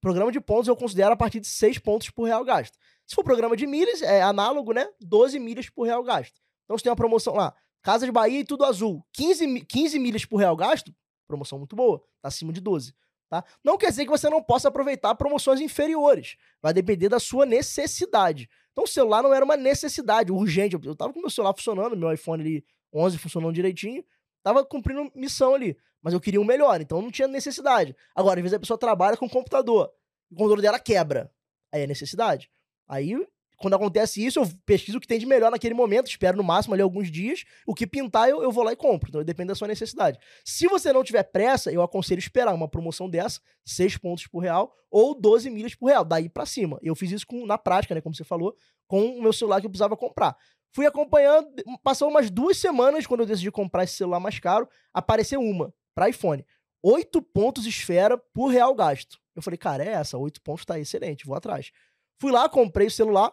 programa de pontos eu considero a partir de 6 pontos por real gasto. Se for programa de milhas, é análogo, né? 12 milhas por real gasto. Então, você tem uma promoção lá, Casa de Bahia e tudo azul, 15, 15 milhas por real gasto, promoção muito boa, tá acima de 12. Tá? Não quer dizer que você não possa aproveitar promoções inferiores. Vai depender da sua necessidade. Então o celular não era uma necessidade urgente. Eu tava com meu celular funcionando, meu iPhone ali 11 funcionando direitinho, tava cumprindo missão ali, mas eu queria um melhor, então não tinha necessidade. Agora, às vezes a pessoa trabalha com computador, o computador dela quebra. Aí é necessidade. Aí quando acontece isso, eu pesquiso o que tem de melhor naquele momento, espero no máximo ali alguns dias, o que pintar eu, eu vou lá e compro. Então depende da sua necessidade. Se você não tiver pressa, eu aconselho esperar uma promoção dessa, 6 pontos por real ou 12 milhas por real, daí para cima. Eu fiz isso com, na prática, né, como você falou, com o meu celular que eu precisava comprar. Fui acompanhando, passou umas duas semanas quando eu decidi comprar esse celular mais caro, apareceu uma para iPhone. 8 pontos esfera por real gasto. Eu falei, cara, é essa, 8 pontos tá excelente, vou atrás. Fui lá, comprei o celular,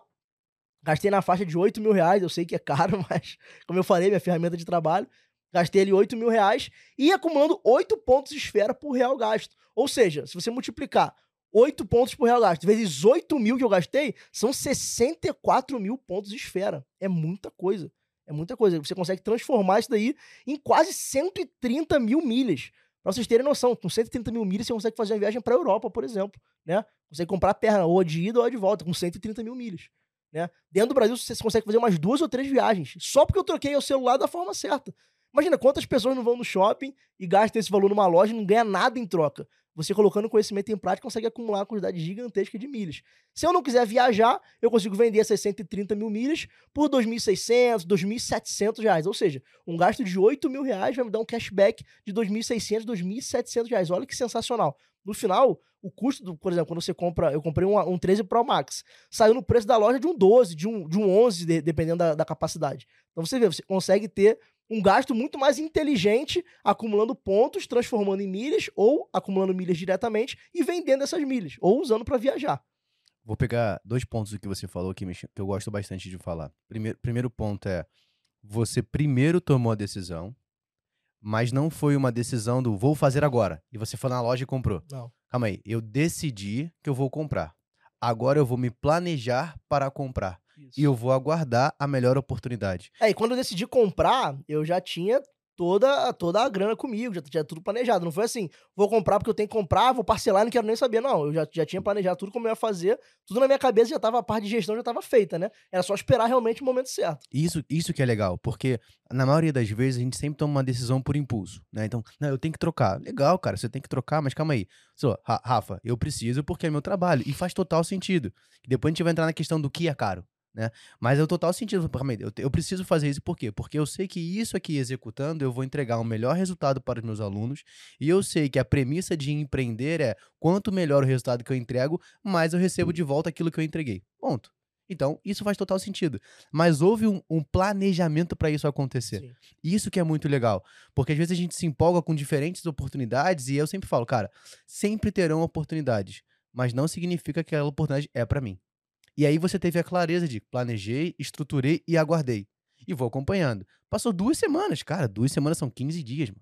Gastei na faixa de 8 mil reais, eu sei que é caro, mas como eu falei, minha ferramenta de trabalho. Gastei ali 8 mil reais e acumulando 8 pontos de esfera por real gasto. Ou seja, se você multiplicar 8 pontos por real gasto vezes 8 mil que eu gastei, são 64 mil pontos de esfera. É muita coisa. É muita coisa. Você consegue transformar isso daí em quase 130 mil milhas. Pra vocês terem noção, com 130 mil milhas você consegue fazer uma viagem pra Europa, por exemplo. Né? Consegue comprar perna ou de ida ou de volta, com 130 mil milhas. Né? Dentro do Brasil, você consegue fazer umas duas ou três viagens, só porque eu troquei o celular da forma certa. Imagina quantas pessoas não vão no shopping e gastam esse valor numa loja e não ganha nada em troca. Você colocando conhecimento em prática consegue acumular uma quantidade gigantesca de milhas. Se eu não quiser viajar, eu consigo vender essas 130 mil milhas por 2.600, 2.700 reais. Ou seja, um gasto de 8 mil reais vai me dar um cashback de 2.600, 2.700 reais. Olha que sensacional. No final, o custo, do, por exemplo, quando você compra, eu comprei um, um 13 Pro Max, saiu no preço da loja de um 12, de um, de um 11, de, dependendo da, da capacidade. Então você vê, você consegue ter um gasto muito mais inteligente, acumulando pontos, transformando em milhas, ou acumulando milhas diretamente e vendendo essas milhas, ou usando para viajar. Vou pegar dois pontos do que você falou me, que eu gosto bastante de falar. Primeiro, primeiro ponto é: você primeiro tomou a decisão, mas não foi uma decisão do vou fazer agora. E você foi na loja e comprou. Não. Calma aí, eu decidi que eu vou comprar. Agora eu vou me planejar para comprar. Isso. E eu vou aguardar a melhor oportunidade. É, e quando eu decidi comprar, eu já tinha toda, toda a grana comigo, já tinha tudo planejado. Não foi assim, vou comprar porque eu tenho que comprar, vou parcelar não quero nem saber. Não, eu já, já tinha planejado tudo como eu ia fazer, tudo na minha cabeça já tava, a parte de gestão já estava feita, né? Era só esperar realmente o momento certo. Isso, isso que é legal, porque na maioria das vezes a gente sempre toma uma decisão por impulso, né? Então, não, eu tenho que trocar. Legal, cara, você tem que trocar, mas calma aí. Ra- Rafa, eu preciso porque é meu trabalho. E faz total sentido. Depois a gente vai entrar na questão do que é caro. Né? Mas é o total sentido. Eu, eu preciso fazer isso por quê? Porque eu sei que isso aqui executando eu vou entregar um melhor resultado para os meus alunos. E eu sei que a premissa de empreender é quanto melhor o resultado que eu entrego, mais eu recebo de volta aquilo que eu entreguei. Ponto. Então, isso faz total sentido. Mas houve um, um planejamento para isso acontecer. Sim. Isso que é muito legal. Porque às vezes a gente se empolga com diferentes oportunidades e eu sempre falo, cara, sempre terão oportunidades, mas não significa que aquela oportunidade é para mim. E aí você teve a clareza de planejei, estruturei e aguardei. e vou acompanhando. Passou duas semanas, cara, duas semanas são 15 dias, mano.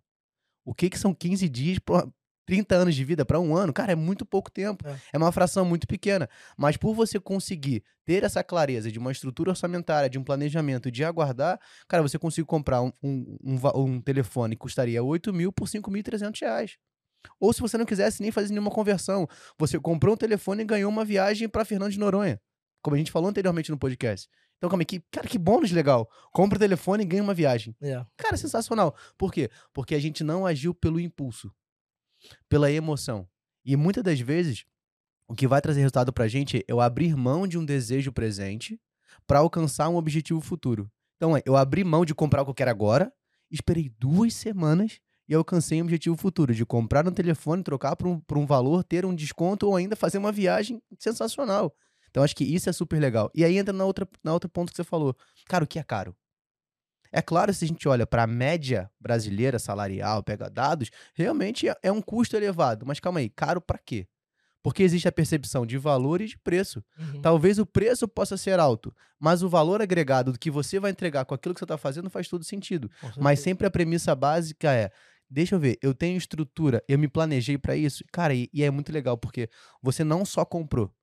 O que que são 15 dias pra 30 anos de vida para um ano? Cara, é muito pouco tempo. É. É uma fração muito pequena. Mas por você conseguir ter essa clareza de uma estrutura orçamentária, de um planejamento, de aguardar, cara, você consegue comprar um, um, um um telefone que custaria 8 mil por 5.300 reais. Ou se você não quisesse nem fazer nenhuma conversão, você comprou um telefone e ganhou uma viagem para Fernando de Noronha, como a gente falou anteriormente no podcast. Então, calma aí, que, cara, que bônus legal. Compra o telefone e ganha uma viagem. É. Cara, sensacional. Por quê? Porque a gente não agiu pelo impulso, pela emoção. E muitas das vezes, o que vai trazer resultado pra gente é eu abrir mão de um desejo presente para alcançar um objetivo futuro. Então, é, eu abri mão de comprar o que eu quero agora, esperei duas semanas e alcancei um objetivo futuro de comprar um telefone, trocar por um, por um valor, ter um desconto ou ainda fazer uma viagem sensacional. Então, acho que isso é super legal. E aí entra na outra, na outra ponto que você falou. Cara, o que é caro? É claro, se a gente olha para a média brasileira salarial, pega dados, realmente é- é um custo elevado. Mas calma aí, caro para quê? Porque existe a percepção de valor e de preço. Uhum. Talvez o preço possa ser alto, mas o valor agregado do que você vai entregar com aquilo que você está fazendo faz todo sentido. Mas sempre a premissa básica é: deixa eu ver, eu tenho estrutura, eu me planejei para isso. Cara, e, e é muito legal, porque você não só comprou,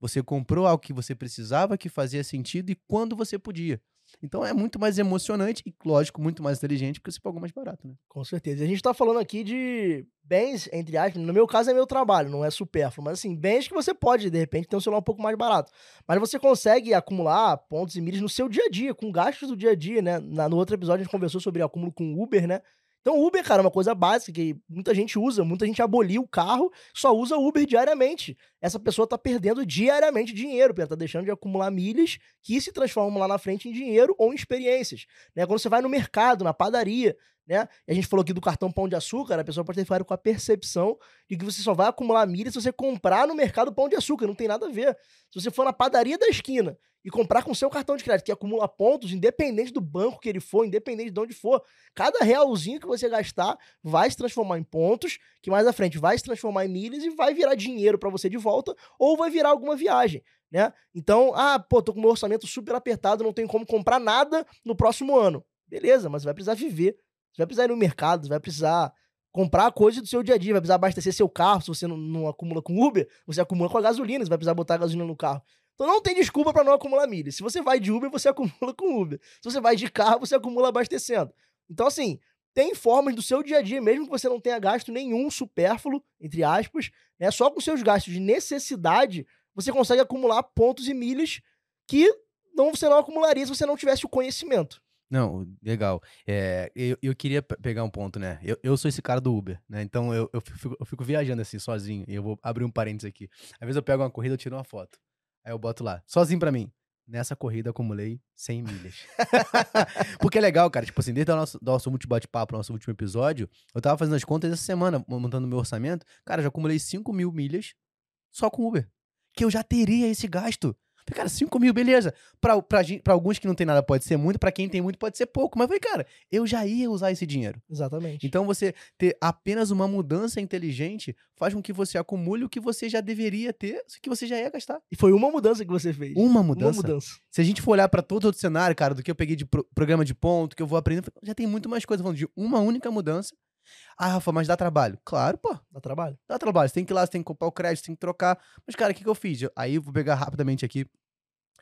você comprou algo que você precisava, que fazia sentido e quando você podia. Então é muito mais emocionante e, lógico, muito mais inteligente, porque você pagou mais barato, né? Com certeza. A gente tá falando aqui de bens, entre aspas, no meu caso é meu trabalho, não é supérfluo, mas assim, bens que você pode, de repente, ter um celular um pouco mais barato. Mas você consegue acumular pontos e milhas no seu dia a dia, com gastos do dia a dia, né? Na- no outro episódio a gente conversou sobre acúmulo com Uber, né? Então, Uber, cara, é uma coisa básica que muita gente usa, muita gente aboliu o carro, só usa Uber diariamente. Essa pessoa tá perdendo diariamente dinheiro, porque ela tá deixando de acumular milhas que se transformam lá na frente em dinheiro ou em experiências. Né? Quando você vai no mercado, na padaria, né? E a gente falou aqui do cartão Pão de Açúcar, a pessoa pode ter ficado com a percepção de que você só vai acumular milha se você comprar no mercado Pão de Açúcar, não tem nada a ver. Se você for na padaria da esquina e comprar com seu cartão de crédito, que acumula pontos, independente do banco que ele for, independente de onde for, cada realzinho que você gastar vai se transformar em pontos, que mais à frente vai se transformar em milhas e vai virar dinheiro pra você de volta, ou vai virar alguma viagem. Né? Então, ah, pô, tô com meu orçamento super apertado, não tenho como comprar nada no próximo ano. Beleza, mas vai precisar viver. Você vai precisar ir no mercado, você vai precisar comprar coisa do seu dia a dia, vai precisar abastecer seu carro, se você não, não acumula com Uber, você acumula com a gasolina, você vai precisar botar a gasolina no carro. Então não tem desculpa para não acumular milha. Se você vai de Uber, você acumula com Uber. Se você vai de carro, você acumula abastecendo. Então assim, tem formas do seu dia a dia, mesmo que você não tenha gasto nenhum supérfluo, entre aspas, né, só com seus gastos de necessidade, você consegue acumular pontos e milhas que não, você não acumularia se você não tivesse o conhecimento. Não, legal. É, eu, eu queria pe- pegar um ponto, né? Eu, eu sou esse cara do Uber, né? Então eu, eu, fico, eu fico viajando assim, sozinho. E eu vou abrir um parênteses aqui. Às vezes eu pego uma corrida, eu tiro uma foto. Aí eu boto lá, sozinho pra mim. Nessa corrida acumulei 100 milhas. Porque é legal, cara. Tipo assim, desde o nosso, nosso último bate-papo, nosso último episódio, eu tava fazendo as contas essa semana, montando meu orçamento. Cara, já acumulei 5 mil milhas só com Uber. Que eu já teria esse gasto. Falei, Cara, 5 mil, beleza. Pra, pra, pra alguns que não tem nada pode ser muito, pra quem tem muito pode ser pouco. Mas, falei, cara, eu já ia usar esse dinheiro. Exatamente. Então, você ter apenas uma mudança inteligente faz com que você acumule o que você já deveria ter, que você já ia gastar. E foi uma mudança que você fez. Uma Uma mudança. mudança. Se a gente for olhar pra todo outro cenário, cara, do que eu peguei de pro- programa de ponto, que eu vou aprendendo, já tem muito mais coisa falando de uma única mudança. Ah, Rafa, mas dá trabalho. Claro, pô. Dá trabalho. Dá trabalho. Você tem que ir lá, você tem que comprar o crédito, você tem que trocar. Mas, cara, o que, que eu fiz? Eu- Aí eu vou pegar rapidamente aqui.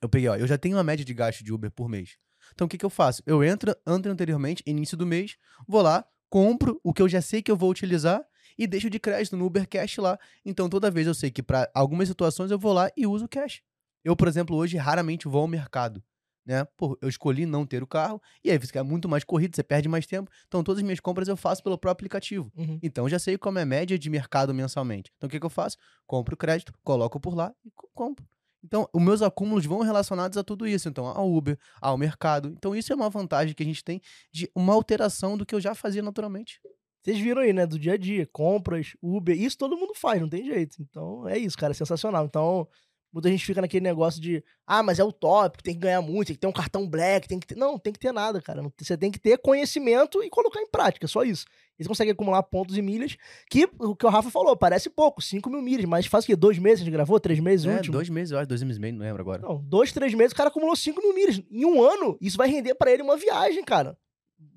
Eu peguei, ó, eu já tenho uma média de gasto de Uber por mês. Então, o que, que eu faço? Eu entro, entro anteriormente, início do mês, vou lá, compro o que eu já sei que eu vou utilizar e deixo de crédito no Uber Cash lá. Então, toda vez eu sei que para algumas situações eu vou lá e uso o cash. Eu, por exemplo, hoje raramente vou ao mercado. Né? Pô, eu escolhi não ter o carro, e aí fica muito mais corrido, você perde mais tempo. Então, todas as minhas compras eu faço pelo próprio aplicativo. Uhum. Então já sei como é a média de mercado mensalmente. Então o que, que eu faço? Compro o crédito, coloco por lá e co- compro. Então, os meus acúmulos vão relacionados a tudo isso. Então, ao Uber, ao mercado. Então, isso é uma vantagem que a gente tem de uma alteração do que eu já fazia naturalmente. Vocês viram aí, né? Do dia a dia, compras, Uber, isso todo mundo faz, não tem jeito. Então é isso, cara, é sensacional. Então, muita gente fica naquele negócio de, ah, mas é utópico, tem que ganhar muito, tem que ter um cartão black, tem que ter. Não, tem que ter nada, cara. Você tem que ter conhecimento e colocar em prática, só isso. Eles conseguem acumular pontos e milhas, que o que o Rafa falou, parece pouco, 5 mil milhas, mas faz o quê? Dois meses a gente gravou? Três meses? o É, último? dois meses, eu acho, dois meses e meio, não lembro agora. Não, dois, três meses, o cara acumulou 5 mil milhas. Em um ano, isso vai render pra ele uma viagem, cara.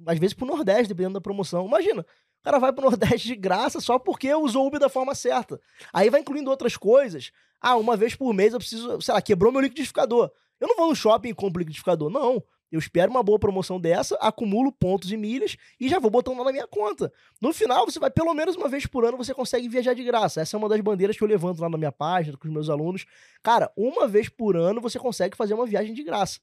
Às vezes pro Nordeste, dependendo da promoção. Imagina, o cara vai pro Nordeste de graça só porque usou Uber da forma certa. Aí vai incluindo outras coisas. Ah, uma vez por mês eu preciso, sei lá, quebrou meu liquidificador. Eu não vou no shopping e compro liquidificador, não. Eu espero uma boa promoção dessa, acumulo pontos e milhas e já vou botando lá na minha conta. No final, você vai pelo menos uma vez por ano, você consegue viajar de graça. Essa é uma das bandeiras que eu levanto lá na minha página com os meus alunos. Cara, uma vez por ano você consegue fazer uma viagem de graça.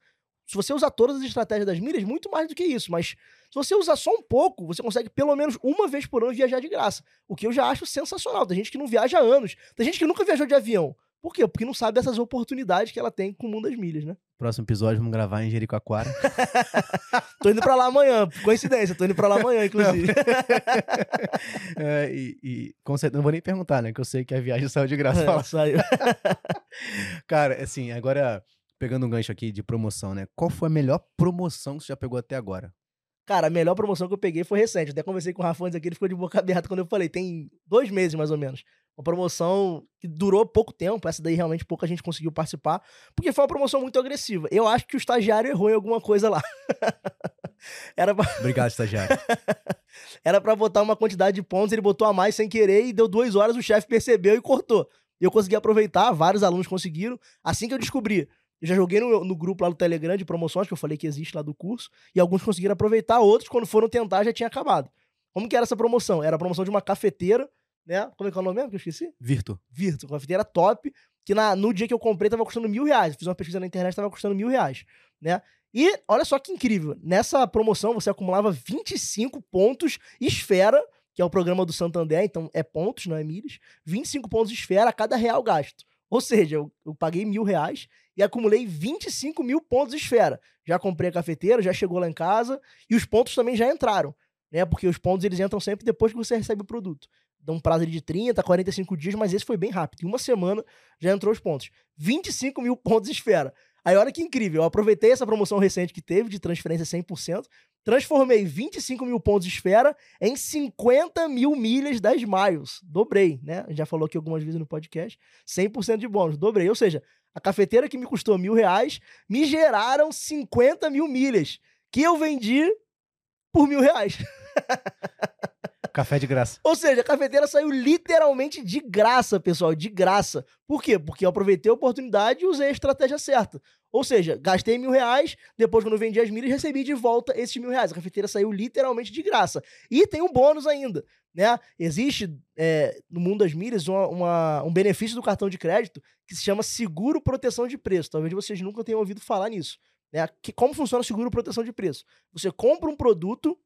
Se você usar todas as estratégias das milhas, muito mais do que isso, mas se você usar só um pouco, você consegue pelo menos uma vez por ano viajar de graça. O que eu já acho sensacional. Tem gente que não viaja há anos. Tem gente que nunca viajou de avião. Por quê? Porque não sabe dessas oportunidades que ela tem com o mundo das milhas, né? Próximo episódio, vamos gravar em Jericoacoara. Tô indo pra lá amanhã, coincidência, tô indo pra lá amanhã, inclusive. É, e, e com certeza, não vou nem perguntar, né? Que eu sei que a viagem saiu de graça. É, saiu. Cara, assim, agora, pegando um gancho aqui de promoção, né? Qual foi a melhor promoção que você já pegou até agora? Cara, a melhor promoção que eu peguei foi recente. Até conversei com o Rafa antes aqui, ele ficou de boca aberta quando eu falei. Tem dois meses, mais ou menos. Uma promoção que durou pouco tempo. Essa daí realmente pouca gente conseguiu participar. Porque foi uma promoção muito agressiva. Eu acho que o estagiário errou em alguma coisa lá. Era pra, Obrigado, estagiário. era pra botar uma quantidade de pontos, ele botou a mais sem querer e deu duas horas, o chefe percebeu e cortou. Eu consegui aproveitar, vários alunos conseguiram. Assim que eu descobri, eu já joguei no, no grupo lá do Telegram de promoções, que eu falei que existe lá do curso, e alguns conseguiram aproveitar, outros, quando foram tentar, já tinha acabado. Como que era essa promoção? Era a promoção de uma cafeteira, né? Como é que é o nome mesmo que eu esqueci? Virtu. Virtu, cafeteira top, que na, no dia que eu comprei tava custando mil reais. Eu fiz uma pesquisa na internet, tava custando mil reais, né? E olha só que incrível, nessa promoção você acumulava 25 pontos esfera, que é o programa do Santander, então é pontos, não é milhas, 25 pontos esfera a cada real gasto. Ou seja, eu, eu paguei mil reais e acumulei 25 mil pontos esfera. Já comprei a cafeteira, já chegou lá em casa e os pontos também já entraram, né? Porque os pontos eles entram sempre depois que você recebe o produto. Dá um prazo de 30, 45 dias, mas esse foi bem rápido. Em uma semana já entrou os pontos. 25 mil pontos esfera. Aí olha que incrível, eu aproveitei essa promoção recente que teve de transferência 100%, transformei 25 mil pontos esfera em 50 mil milhas das Miles. Dobrei, né? Já falou aqui algumas vezes no podcast. 100% de bônus, dobrei. Ou seja, a cafeteira que me custou mil reais me geraram 50 mil milhas, que eu vendi por mil reais. Café de graça. Ou seja, a cafeteira saiu literalmente de graça, pessoal, de graça. Por quê? Porque eu aproveitei a oportunidade e usei a estratégia certa. Ou seja, gastei mil reais, depois quando vendi as milhas, recebi de volta esses mil reais. A cafeteira saiu literalmente de graça. E tem um bônus ainda, né? Existe é, no mundo das milhas uma- uma- um benefício do cartão de crédito que se chama seguro proteção de preço. Talvez vocês nunca tenham ouvido falar nisso. Né? Que, como funciona o seguro proteção de preço? Você compra um produto,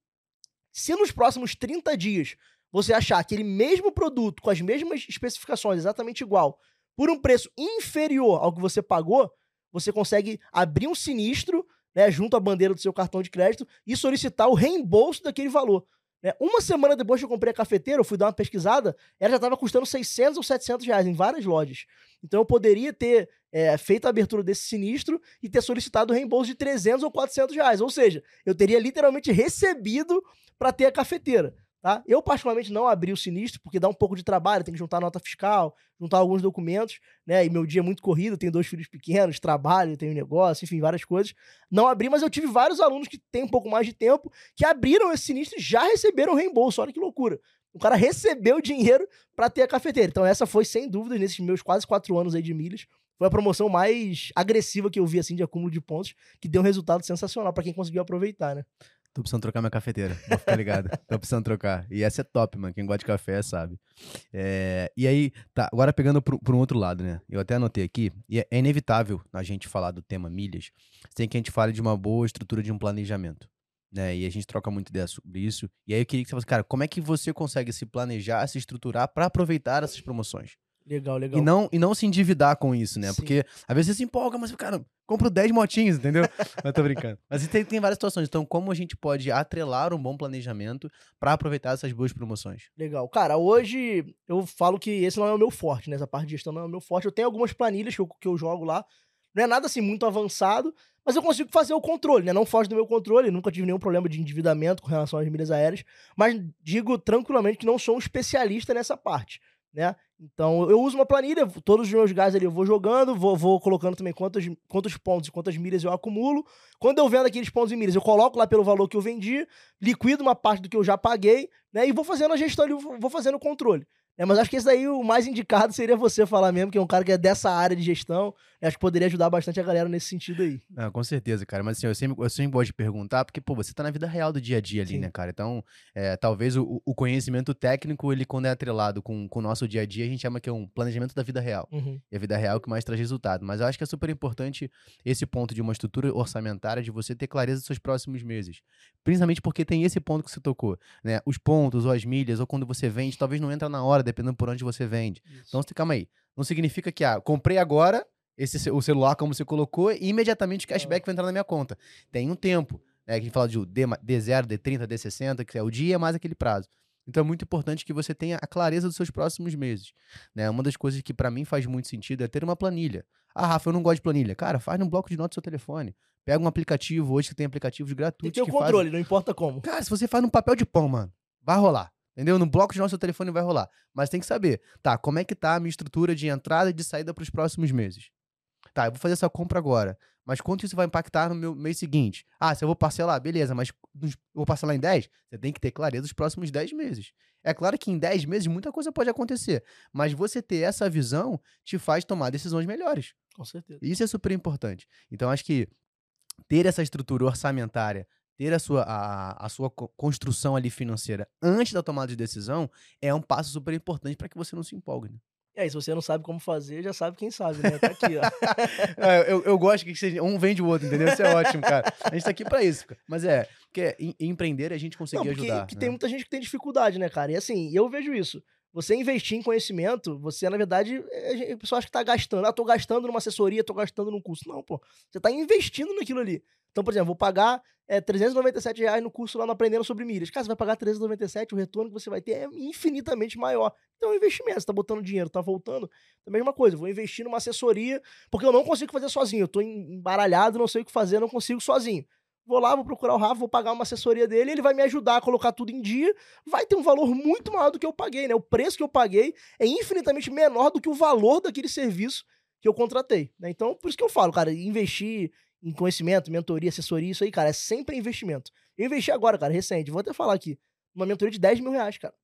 se nos próximos 30 dias você achar aquele mesmo produto com as mesmas especificações, exatamente igual, por um preço inferior ao que você pagou, você consegue abrir um sinistro né, junto à bandeira do seu cartão de crédito e solicitar o reembolso daquele valor. né? Uma semana depois que eu comprei a cafeteira, eu fui dar uma pesquisada, ela já estava custando 600 ou 700 reais em várias lojas. Então eu poderia ter é, feito a abertura desse sinistro e ter solicitado o reembolso de 300 ou 400 reais. Ou seja, eu teria literalmente recebido para ter a cafeteira. Tá? Eu, particularmente, não abri o sinistro, porque dá um pouco de trabalho, tem que juntar nota fiscal, juntar alguns documentos, né? E meu dia é muito corrido, tenho dois filhos pequenos, trabalho, tenho negócio, enfim, várias coisas. Não abri, mas eu tive vários alunos que têm um pouco mais de tempo que abriram esse sinistro e já receberam reembolso. Olha que loucura. O cara recebeu dinheiro para ter a cafeteira. Então, essa foi, sem dúvida, nesses meus quase quatro anos aí de milhas, foi a promoção mais agressiva que eu vi, assim, de acúmulo de pontos, que deu um resultado sensacional para quem conseguiu aproveitar, né? Tô precisando trocar minha cafeteira. Vou ficar ligado. Tô precisando trocar. E essa é top, mano. Quem gosta de café sabe. É, e aí, tá. Agora pegando pro, um outro lado, né? Eu até anotei aqui. E é, é inevitável a gente falar do tema milhas sem que a gente fale de uma boa estrutura de um planejamento. Né? E a gente troca muito ideia sobre isso. E aí eu queria que você falasse, cara, como é que você consegue se planejar, se estruturar pra aproveitar essas promoções? Legal, legal. E não, e não se endividar com isso, né? Sim. Porque às vezes você se empolga, mas, cara, compro 10 motinhos, entendeu? eu tô brincando. Mas tem, tem várias situações. Então, como a gente pode atrelar um bom planejamento pra aproveitar essas boas promoções? Legal. Cara, hoje eu falo que esse não é o meu forte, né? Essa parte de gestão não é o meu forte. Eu tenho algumas planilhas que eu, que eu jogo lá. Não é nada assim muito avançado, mas eu consigo fazer o controle, né? Não foge do meu controle, nunca tive nenhum problema de endividamento com relação às milhas aéreas, mas digo tranquilamente que não sou um especialista nessa parte, né? Então eu uso uma planilha, todos os meus gás ali eu vou jogando, vou, vou colocando também quantos, quantos pontos e quantas milhas eu acumulo. Quando eu vendo aqueles pontos e milhas, eu coloco lá pelo valor que eu vendi, liquido uma parte do que eu já paguei, né? E vou fazendo a gestão ali, vou fazendo o controle. É, mas acho que esse daí o mais indicado seria você falar mesmo, que é um cara que é dessa área de gestão. Acho que poderia ajudar bastante a galera nesse sentido aí. Ah, com certeza, cara. Mas assim, eu sempre, eu sempre gosto de perguntar, porque, pô, você tá na vida real do dia a dia ali, Sim. né, cara? Então, é, talvez o, o, conhecimento técnico, ele quando é atrelado com, com o nosso dia a dia, a gente chama que é um planejamento da vida real. Uhum. E a vida real é o que mais traz resultado. Mas eu acho que é super importante esse ponto de uma estrutura orçamentária, de você ter clareza dos seus próximos meses. Principalmente porque tem esse ponto que você tocou, né? Os pontos ou as milhas, ou quando você vende, talvez não entra na hora, dependendo por onde você vende. Isso. Então, calma aí. Não significa que, ah, comprei agora esse, o celular, como você colocou, e imediatamente o cashback vai entrar na minha conta. Tem um tempo, né? Que a gente fala de D, D0, D30, D60, que é o dia mais aquele prazo. Então é muito importante que você tenha a clareza dos seus próximos meses. Né? Uma das coisas que para mim faz muito sentido é ter uma planilha. Ah, Rafa, eu não gosto de planilha. Cara, faz no bloco de notas do seu telefone. Pega um aplicativo, hoje que tem aplicativos gratuitos. Tem que ter o controle, não importa como. Cara, se você faz no papel de pão, mano, vai rolar. Entendeu? No bloco de nosso telefone vai rolar. Mas tem que saber, tá, como é que tá a minha estrutura de entrada e de saída para os próximos meses? Tá, eu vou fazer essa compra agora. Mas quanto isso vai impactar no meu mês seguinte? Ah, se eu vou parcelar, beleza, mas eu vou parcelar em 10? Você tem que ter clareza dos próximos 10 meses. É claro que em 10 meses muita coisa pode acontecer, mas você ter essa visão te faz tomar decisões melhores. Com certeza. Isso é super importante. Então, acho que ter essa estrutura orçamentária ter a sua, a, a sua construção ali financeira antes da tomada de decisão é um passo super importante para que você não se empolgue. Né? E aí, se você não sabe como fazer, já sabe quem sabe, né? Tá aqui, ó. é, eu, eu gosto que seja, um vende o outro, entendeu? Isso é ótimo, cara. A gente tá aqui pra isso. Mas é, porque em, empreender a gente conseguir não, porque, ajudar. Porque né? tem muita gente que tem dificuldade, né, cara? E assim, eu vejo isso. Você investir em conhecimento, você, na verdade, é, a pessoa acha que tá gastando. Ah, tô gastando numa assessoria, tô gastando num curso. Não, pô. Você tá investindo naquilo ali. Então, por exemplo, vou pagar é, 397 reais no curso lá no Aprendendo sobre Milhas. Cara, você vai pagar 397, o retorno que você vai ter é infinitamente maior. Então, é um investimento. Você tá botando dinheiro, tá voltando. É a mesma coisa. Vou investir numa assessoria, porque eu não consigo fazer sozinho. Eu tô embaralhado, não sei o que fazer, não consigo sozinho. Vou lá, vou procurar o Rafa, vou pagar uma assessoria dele, ele vai me ajudar a colocar tudo em dia. Vai ter um valor muito maior do que eu paguei, né? O preço que eu paguei é infinitamente menor do que o valor daquele serviço que eu contratei, né? Então, por isso que eu falo, cara, investir em conhecimento, mentoria, assessoria, isso aí, cara, é sempre investimento. Eu investi agora, cara, recente, vou até falar aqui, uma mentoria de 10 mil reais, cara.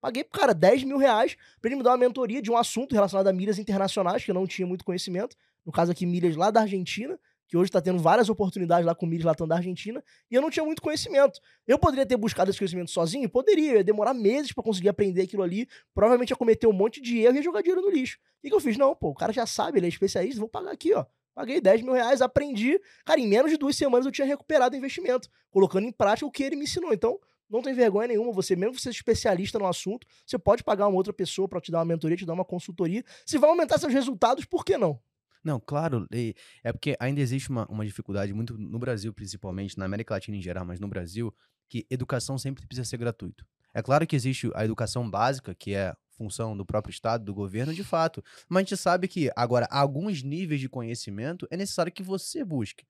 Paguei pro cara 10 mil reais pra ele me dar uma mentoria de um assunto relacionado a milhas internacionais, que eu não tinha muito conhecimento. No caso aqui, milhas lá da Argentina, que hoje está tendo várias oportunidades lá com milhas latão da Argentina, e eu não tinha muito conhecimento. Eu poderia ter buscado esse conhecimento sozinho? Poderia, ia demorar meses para conseguir aprender aquilo ali, provavelmente ia cometer um monte de erro e ia jogar dinheiro no lixo. O que, que eu fiz? Não, pô, o cara já sabe, ele é especialista, vou pagar aqui, ó. Paguei 10 mil reais, aprendi. Cara, em menos de duas semanas eu tinha recuperado o investimento, colocando em prática o que ele me ensinou. Então, não tem vergonha nenhuma. Você, mesmo você especialista no assunto, você pode pagar uma outra pessoa para te dar uma mentoria, te dar uma consultoria. Se vai aumentar seus resultados, por que não? Não, claro, é porque ainda existe uma, uma dificuldade muito no Brasil, principalmente, na América Latina em geral, mas no Brasil, que educação sempre precisa ser gratuito. É claro que existe a educação básica, que é função do próprio Estado, do governo, de fato. Mas a gente sabe que, agora, alguns níveis de conhecimento é necessário que você busque.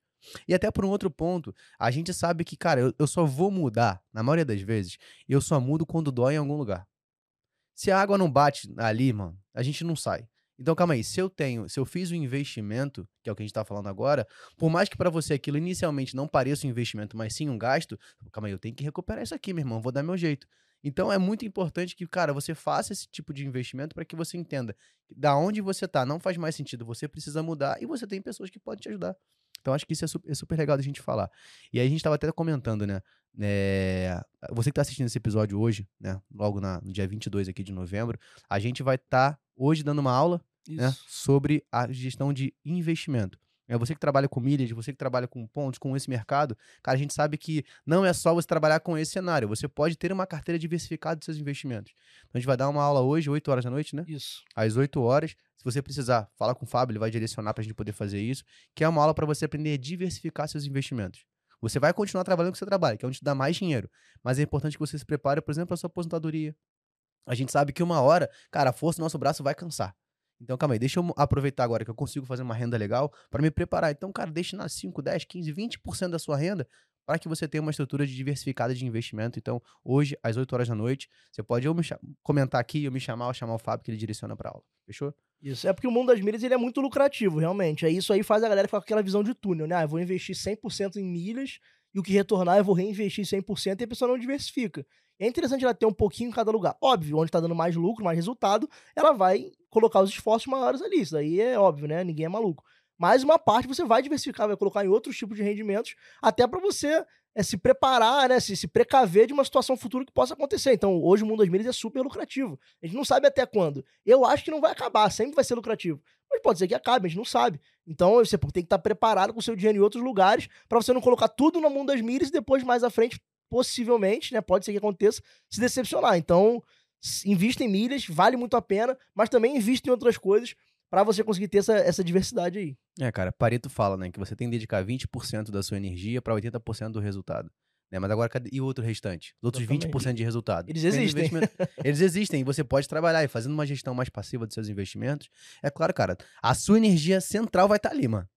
E até por um outro ponto, a gente sabe que, cara, eu, eu só vou mudar, na maioria das vezes, eu só mudo quando dói em algum lugar. Se a água não bate ali, mano, a gente não sai. Então, calma aí, se eu tenho, se eu fiz um investimento, que é o que a gente tá falando agora, por mais que para você aquilo inicialmente não pareça um investimento, mas sim um gasto, calma aí, eu tenho que recuperar isso aqui, meu irmão, vou dar meu jeito. Então é muito importante que, cara, você faça esse tipo de investimento para que você entenda da onde você tá. Não faz mais sentido, você precisa mudar e você tem pessoas que podem te ajudar. Então acho que isso é super, é super legal da gente falar. E aí a gente estava até comentando, né? É, você que está assistindo esse episódio hoje, né? Logo na, no dia 22 aqui de novembro, a gente vai estar tá hoje dando uma aula né, sobre a gestão de investimento. É você que trabalha com milhas, você que trabalha com pontos, com esse mercado, cara, a gente sabe que não é só você trabalhar com esse cenário, você pode ter uma carteira diversificada de seus investimentos. Então a gente vai dar uma aula hoje, 8 horas da noite, né? Isso. Às 8 horas. Se você precisar, fala com o Fábio, ele vai direcionar para a gente poder fazer isso, que é uma aula para você aprender a diversificar seus investimentos. Você vai continuar trabalhando com o seu trabalho, que é onde te dá mais dinheiro, mas é importante que você se prepare, por exemplo, para sua aposentadoria. A gente sabe que uma hora, cara, a força do nosso braço vai cansar. Então, calma aí, deixa eu aproveitar agora que eu consigo fazer uma renda legal para me preparar. Então, cara, deixe na 5, 10, 15, 20% da sua renda para que você tenha uma estrutura diversificada de investimento. Então, hoje, às 8 horas da noite, você pode ou me comentar aqui, ou me chamar, ou chamar o Fábio, que ele direciona para aula. Fechou? Isso. É porque o mundo das milhas ele é muito lucrativo, realmente. É isso aí faz a galera ficar com aquela visão de túnel, né? Ah, eu vou investir 100% em milhas e o que retornar eu vou reinvestir 100% e a pessoa não diversifica. É interessante ela ter um pouquinho em cada lugar. Óbvio, onde está dando mais lucro, mais resultado, ela vai colocar os esforços maiores ali. Isso daí é óbvio, né? Ninguém é maluco. Mas uma parte você vai diversificar, vai colocar em outros tipos de rendimentos, até para você é, se preparar, né? Se, se precaver de uma situação futura que possa acontecer. Então, hoje o mundo das milhas é super lucrativo. A gente não sabe até quando. Eu acho que não vai acabar, sempre vai ser lucrativo. Mas pode ser que acabe, a gente não sabe. Então, você tem que estar preparado com o seu dinheiro em outros lugares para você não colocar tudo no mundo das milhas e depois, mais à frente, possivelmente, né? Pode ser que aconteça, se decepcionar. Então, invista em milhas, vale muito a pena, mas também invista em outras coisas para você conseguir ter essa, essa diversidade aí. É, cara, Pareto fala, né, que você tem que dedicar 20% da sua energia para 80% do resultado. Né? Mas agora, e o outro restante? Os outros 20% de resultado? Eles existem. Eles existem. E você pode trabalhar e fazendo uma gestão mais passiva dos seus investimentos. É claro, cara, a sua energia central vai estar tá ali, mano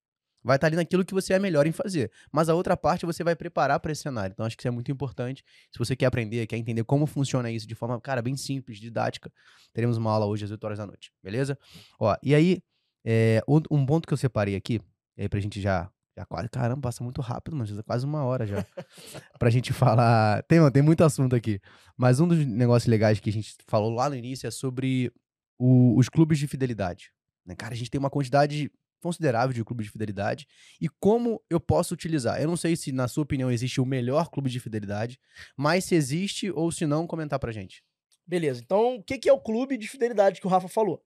vai estar ali naquilo que você é melhor em fazer. Mas a outra parte você vai preparar para esse cenário. Então acho que isso é muito importante. Se você quer aprender, quer entender como funciona isso de forma, cara, bem simples, didática, teremos uma aula hoje às 8 horas da noite, beleza? Ó, e aí, é, um ponto que eu separei aqui, e aí pra gente já já quase, caramba, passa muito rápido, mas já quase uma hora já. pra gente falar. Tem, tem muito assunto aqui. Mas um dos negócios legais que a gente falou lá no início é sobre o, os clubes de fidelidade. Né? Cara, a gente tem uma quantidade considerável de clube de fidelidade e como eu posso utilizar. Eu não sei se, na sua opinião, existe o melhor clube de fidelidade, mas se existe ou se não, comentar pra gente. Beleza, então o que é o clube de fidelidade que o Rafa falou?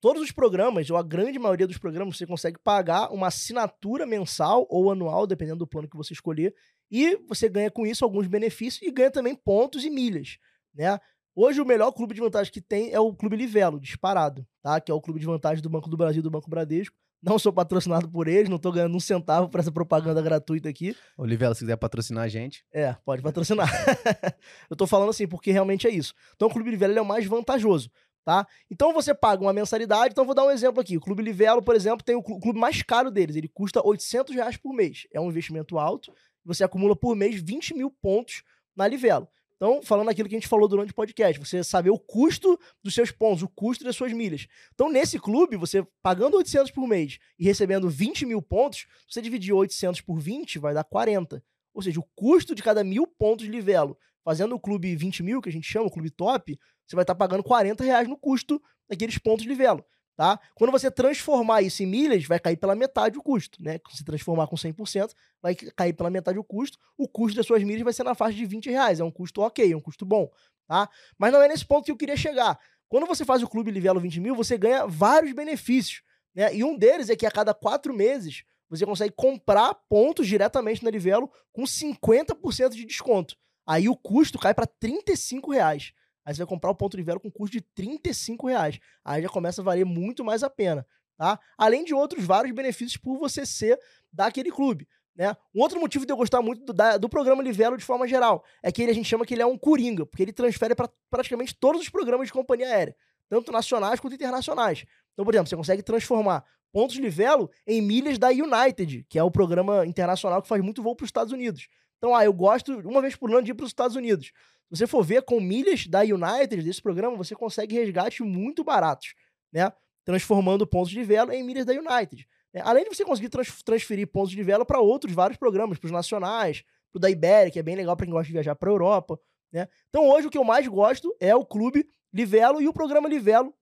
Todos os programas, ou a grande maioria dos programas, você consegue pagar uma assinatura mensal ou anual, dependendo do plano que você escolher, e você ganha com isso alguns benefícios e ganha também pontos e milhas, né? Hoje o melhor clube de vantagem que tem é o Clube Livelo, disparado, tá? Que é o clube de vantagem do Banco do Brasil do Banco Bradesco. Não sou patrocinado por eles, não tô ganhando um centavo para essa propaganda gratuita aqui. Olivela, se quiser patrocinar a gente. É, pode patrocinar. eu tô falando assim porque realmente é isso. Então o Clube Livelo é o mais vantajoso, tá? Então você paga uma mensalidade, então vou dar um exemplo aqui. O Clube Livelo, por exemplo, tem o clube mais caro deles, ele custa 800 reais por mês. É um investimento alto, você acumula por mês 20 mil pontos na Livelo. Então, falando aquilo que a gente falou durante o podcast, você saber o custo dos seus pontos, o custo das suas milhas. Então, nesse clube, você pagando 800 por mês e recebendo 20 mil pontos, você dividir 800 por 20, vai dar 40. Ou seja, o custo de cada mil pontos de livelo, fazendo o clube 20 mil, que a gente chama, o clube top, você vai estar pagando 40 reais no custo daqueles pontos de livelo tá? Quando você transformar isso em milhas, vai cair pela metade o custo, né? Se transformar com 100%, vai cair pela metade o custo. O custo das suas milhas vai ser na faixa de 20 reais. É um custo ok, é um custo bom, tá? Mas não é nesse ponto que eu queria chegar. Quando você faz o clube Livelo 20 mil, você ganha vários benefícios, né? E um deles é que a cada quatro meses você consegue comprar pontos diretamente na Livelo com 50% de desconto. Aí o custo cai para 35 reais. Aí você vai comprar o ponto de velo com custo de 35 reais. Aí já começa a valer muito mais a pena, tá? Além de outros vários benefícios por você ser daquele clube. Né? Um outro motivo de eu gostar muito do, da, do programa Livelo de forma geral é que ele, a gente chama que ele é um coringa, porque ele transfere para praticamente todos os programas de companhia aérea, tanto nacionais quanto internacionais. Então, por exemplo, você consegue transformar pontos Livelo em milhas da United, que é o programa internacional que faz muito voo para os Estados Unidos. Então, ah, eu gosto uma vez por ano de ir para os Estados Unidos você for ver com milhas da United desse programa, você consegue resgate muito baratos, né? Transformando pontos de velo em milhas da United. Né? Além de você conseguir trans transferir pontos de velo para outros vários programas, para os nacionais, para o da Ibéria, que é bem legal para quem gosta de viajar para a Europa. Né? Então hoje o que eu mais gosto é o Clube Livelo e o programa Livelo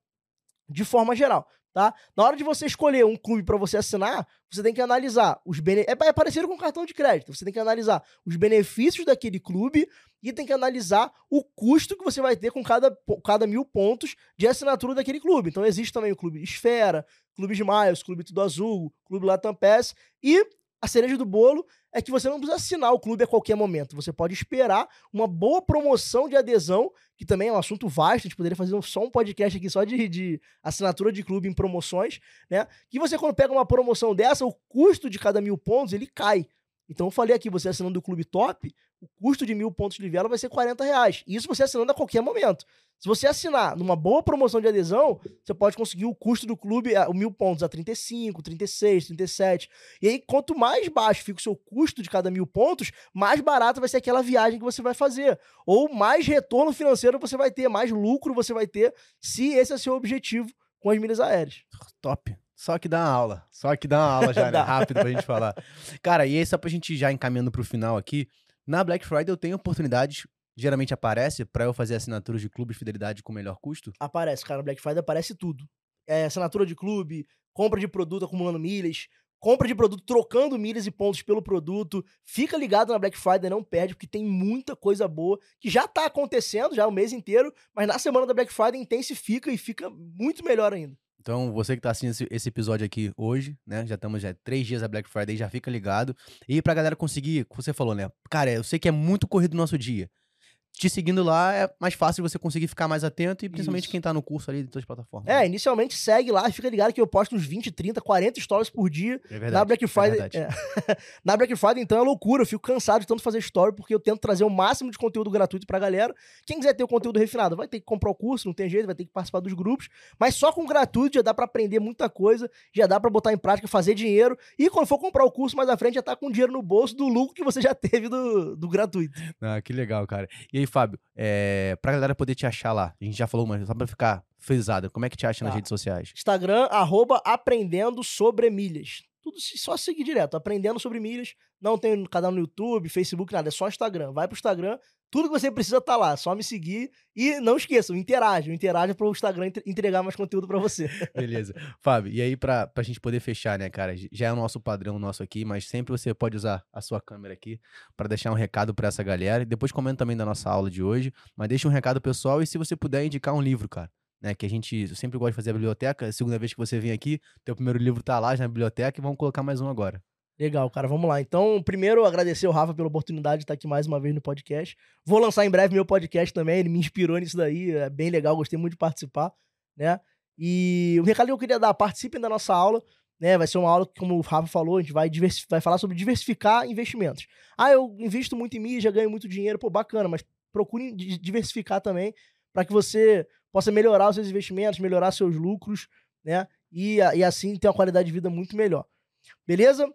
de forma geral tá? Na hora de você escolher um clube para você assinar, você tem que analisar os benefícios. É, é parecido com cartão de crédito. Você tem que analisar os benefícios daquele clube e tem que analisar o custo que você vai ter com cada, cada mil pontos de assinatura daquele clube. Então existe também o clube Esfera, clube de Miles, clube Tudo Azul, clube Latam Pass e a cereja do bolo é que você não precisa assinar o clube a qualquer momento. Você pode esperar uma boa promoção de adesão, que também é um assunto vasto, a gente poderia fazer só um podcast aqui só de, de assinatura de clube em promoções, né? Que você, quando pega uma promoção dessa, o custo de cada mil pontos, ele cai. Então eu falei aqui, você assinando o Clube Top, o custo de mil pontos de Livelo vai ser 40 reais. Isso você assinando a qualquer momento. Se você assinar numa boa promoção de adesão, você pode conseguir o custo do clube, o mil pontos, a 35, 36, 37. E aí, quanto mais baixo fica o seu custo de cada mil pontos, mais barata vai ser aquela viagem que você vai fazer. Ou mais retorno financeiro você vai ter, mais lucro você vai ter, se esse é seu objetivo com as milhas aéreas. Top. Só que dá uma aula. Só que dá uma aula já, né? Rápido pra gente falar. Cara, e aí, só pra gente já encaminhando pro final aqui, na Black Friday eu tenho oportunidades geralmente aparece para eu fazer assinaturas de clube de fidelidade com melhor custo? Aparece, cara. Black Friday aparece tudo. É, assinatura de clube, compra de produto acumulando milhas, compra de produto trocando milhas e pontos pelo produto. Fica ligado na Black Friday, não perde, porque tem muita coisa boa que já tá acontecendo já o mês inteiro, mas na semana da Black Friday intensifica e fica muito melhor ainda. Então, você que tá assistindo esse, episódio aqui hoje, né? Já estamos já três dias da Black Friday, já fica ligado. E pra galera conseguir, você falou, né? Cara, eu sei que é muito corrido o nosso dia te seguindo lá é mais fácil você conseguir ficar mais atento e principalmente Isso. quem tá no curso ali de todas as plataformas. É, inicialmente segue lá, fica ligado que eu posto uns 20, 30, 40 stories por dia. É verdade. Na Black é Friday. É é. na Black Friday, então, é loucura. Eu fico cansado de tanto fazer story porque eu tento trazer o máximo de conteúdo gratuito pra galera. Quem quiser ter o conteúdo refinado vai ter que comprar o curso, não tem jeito, vai ter que participar dos grupos. Mas só com gratuito já dá para aprender muita coisa, já dá para botar em prática, fazer dinheiro. E quando for comprar o curso mais à frente, já tá com dinheiro no bolso do lucro que você já teve do, do gratuito. Ah, que legal, cara. E aí, Fábio, é, pra galera poder te achar lá, a gente já falou, mas só pra ficar frisado, como é que te acha tá. nas redes sociais? Instagram, arroba aprendendo sobre milhas. Tudo só seguir direto, aprendendo sobre milhas. Não tem canal no YouTube, Facebook, nada, é só Instagram. Vai pro Instagram, tudo que você precisa tá lá, só me seguir e não esqueçam, interajam, interajam para o Instagram entregar mais conteúdo para você. Beleza. Fábio, e aí pra, pra gente poder fechar, né, cara, já é o nosso padrão nosso aqui, mas sempre você pode usar a sua câmera aqui para deixar um recado para essa galera depois comenta também da nossa aula de hoje, mas deixa um recado pessoal e se você puder indicar um livro, cara. Né, que a gente sempre gosta de fazer a biblioteca. A segunda vez que você vem aqui, teu primeiro livro tá lá já na biblioteca e vamos colocar mais um agora. Legal, cara, vamos lá. Então, primeiro, agradecer o Rafa pela oportunidade de estar aqui mais uma vez no podcast. Vou lançar em breve meu podcast também, ele me inspirou nisso daí, é bem legal, gostei muito de participar, né? E o recado que eu queria dar, participem da nossa aula, né? Vai ser uma aula que, como o Rafa falou, a gente vai, vai falar sobre diversificar investimentos. Ah, eu invisto muito em mídia, ganho muito dinheiro, pô, bacana, mas procure diversificar também para que você possa melhorar os seus investimentos, melhorar seus lucros, né? E, e assim ter uma qualidade de vida muito melhor. Beleza?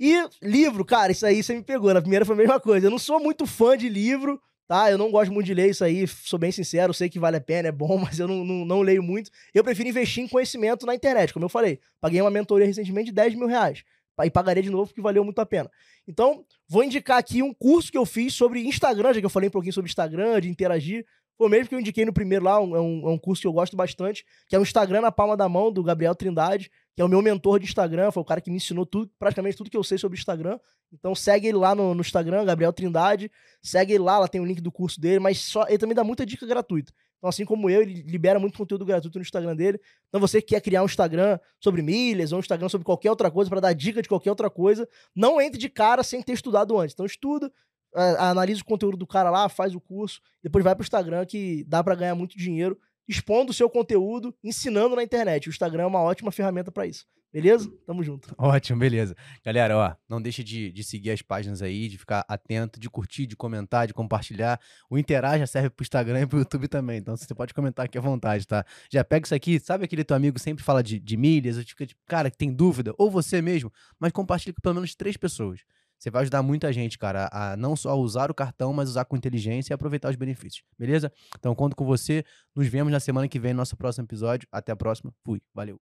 E livro, cara, isso aí você me pegou. Na primeira foi a mesma coisa. Eu não sou muito fã de livro, tá? Eu não gosto muito de ler isso aí, sou bem sincero, sei que vale a pena, é bom, mas eu não, não, não leio muito. Eu prefiro investir em conhecimento na internet, como eu falei. Paguei uma mentoria recentemente de 10 mil reais. E pagaria de novo porque valeu muito a pena. Então, vou indicar aqui um curso que eu fiz sobre Instagram, já que eu falei um pouquinho sobre Instagram, de interagir. Foi mesmo que eu indiquei no primeiro lá, é um, é um curso que eu gosto bastante, que é o Instagram na palma da mão, do Gabriel Trindade que é o meu mentor de Instagram, foi o cara que me ensinou tudo, praticamente tudo que eu sei sobre Instagram. Então segue ele lá no, no Instagram, Gabriel Trindade, segue ele lá, lá tem o link do curso dele, mas só ele também dá muita dica gratuita. Então, assim como eu, ele libera muito conteúdo gratuito no Instagram dele. Então, você que quer criar um Instagram sobre milhas ou um Instagram sobre qualquer outra coisa, para dar dica de qualquer outra coisa, não entre de cara sem ter estudado antes. Então, estuda, analisa o conteúdo do cara lá, faz o curso, depois vai pro Instagram que dá para ganhar muito dinheiro expondo o seu conteúdo, ensinando na internet. O Instagram é uma ótima ferramenta para isso. Beleza? Tamo junto. Ótimo, beleza. Galera, ó, não deixe de, de seguir as páginas aí, de ficar atento, de curtir, de comentar, de compartilhar. O Interaja serve pro Instagram e pro YouTube também, então você pode comentar aqui à vontade, tá? Já pega isso aqui, sabe aquele teu amigo sempre fala de, de milhas, ou fica tipo, cara, que tem dúvida, ou você mesmo, mas compartilha com pelo menos três pessoas. Você vai ajudar muita gente, cara, a não só usar o cartão, mas usar com inteligência e aproveitar os benefícios. Beleza? Então conto com você. Nos vemos na semana que vem no nosso próximo episódio. Até a próxima. Fui. Valeu.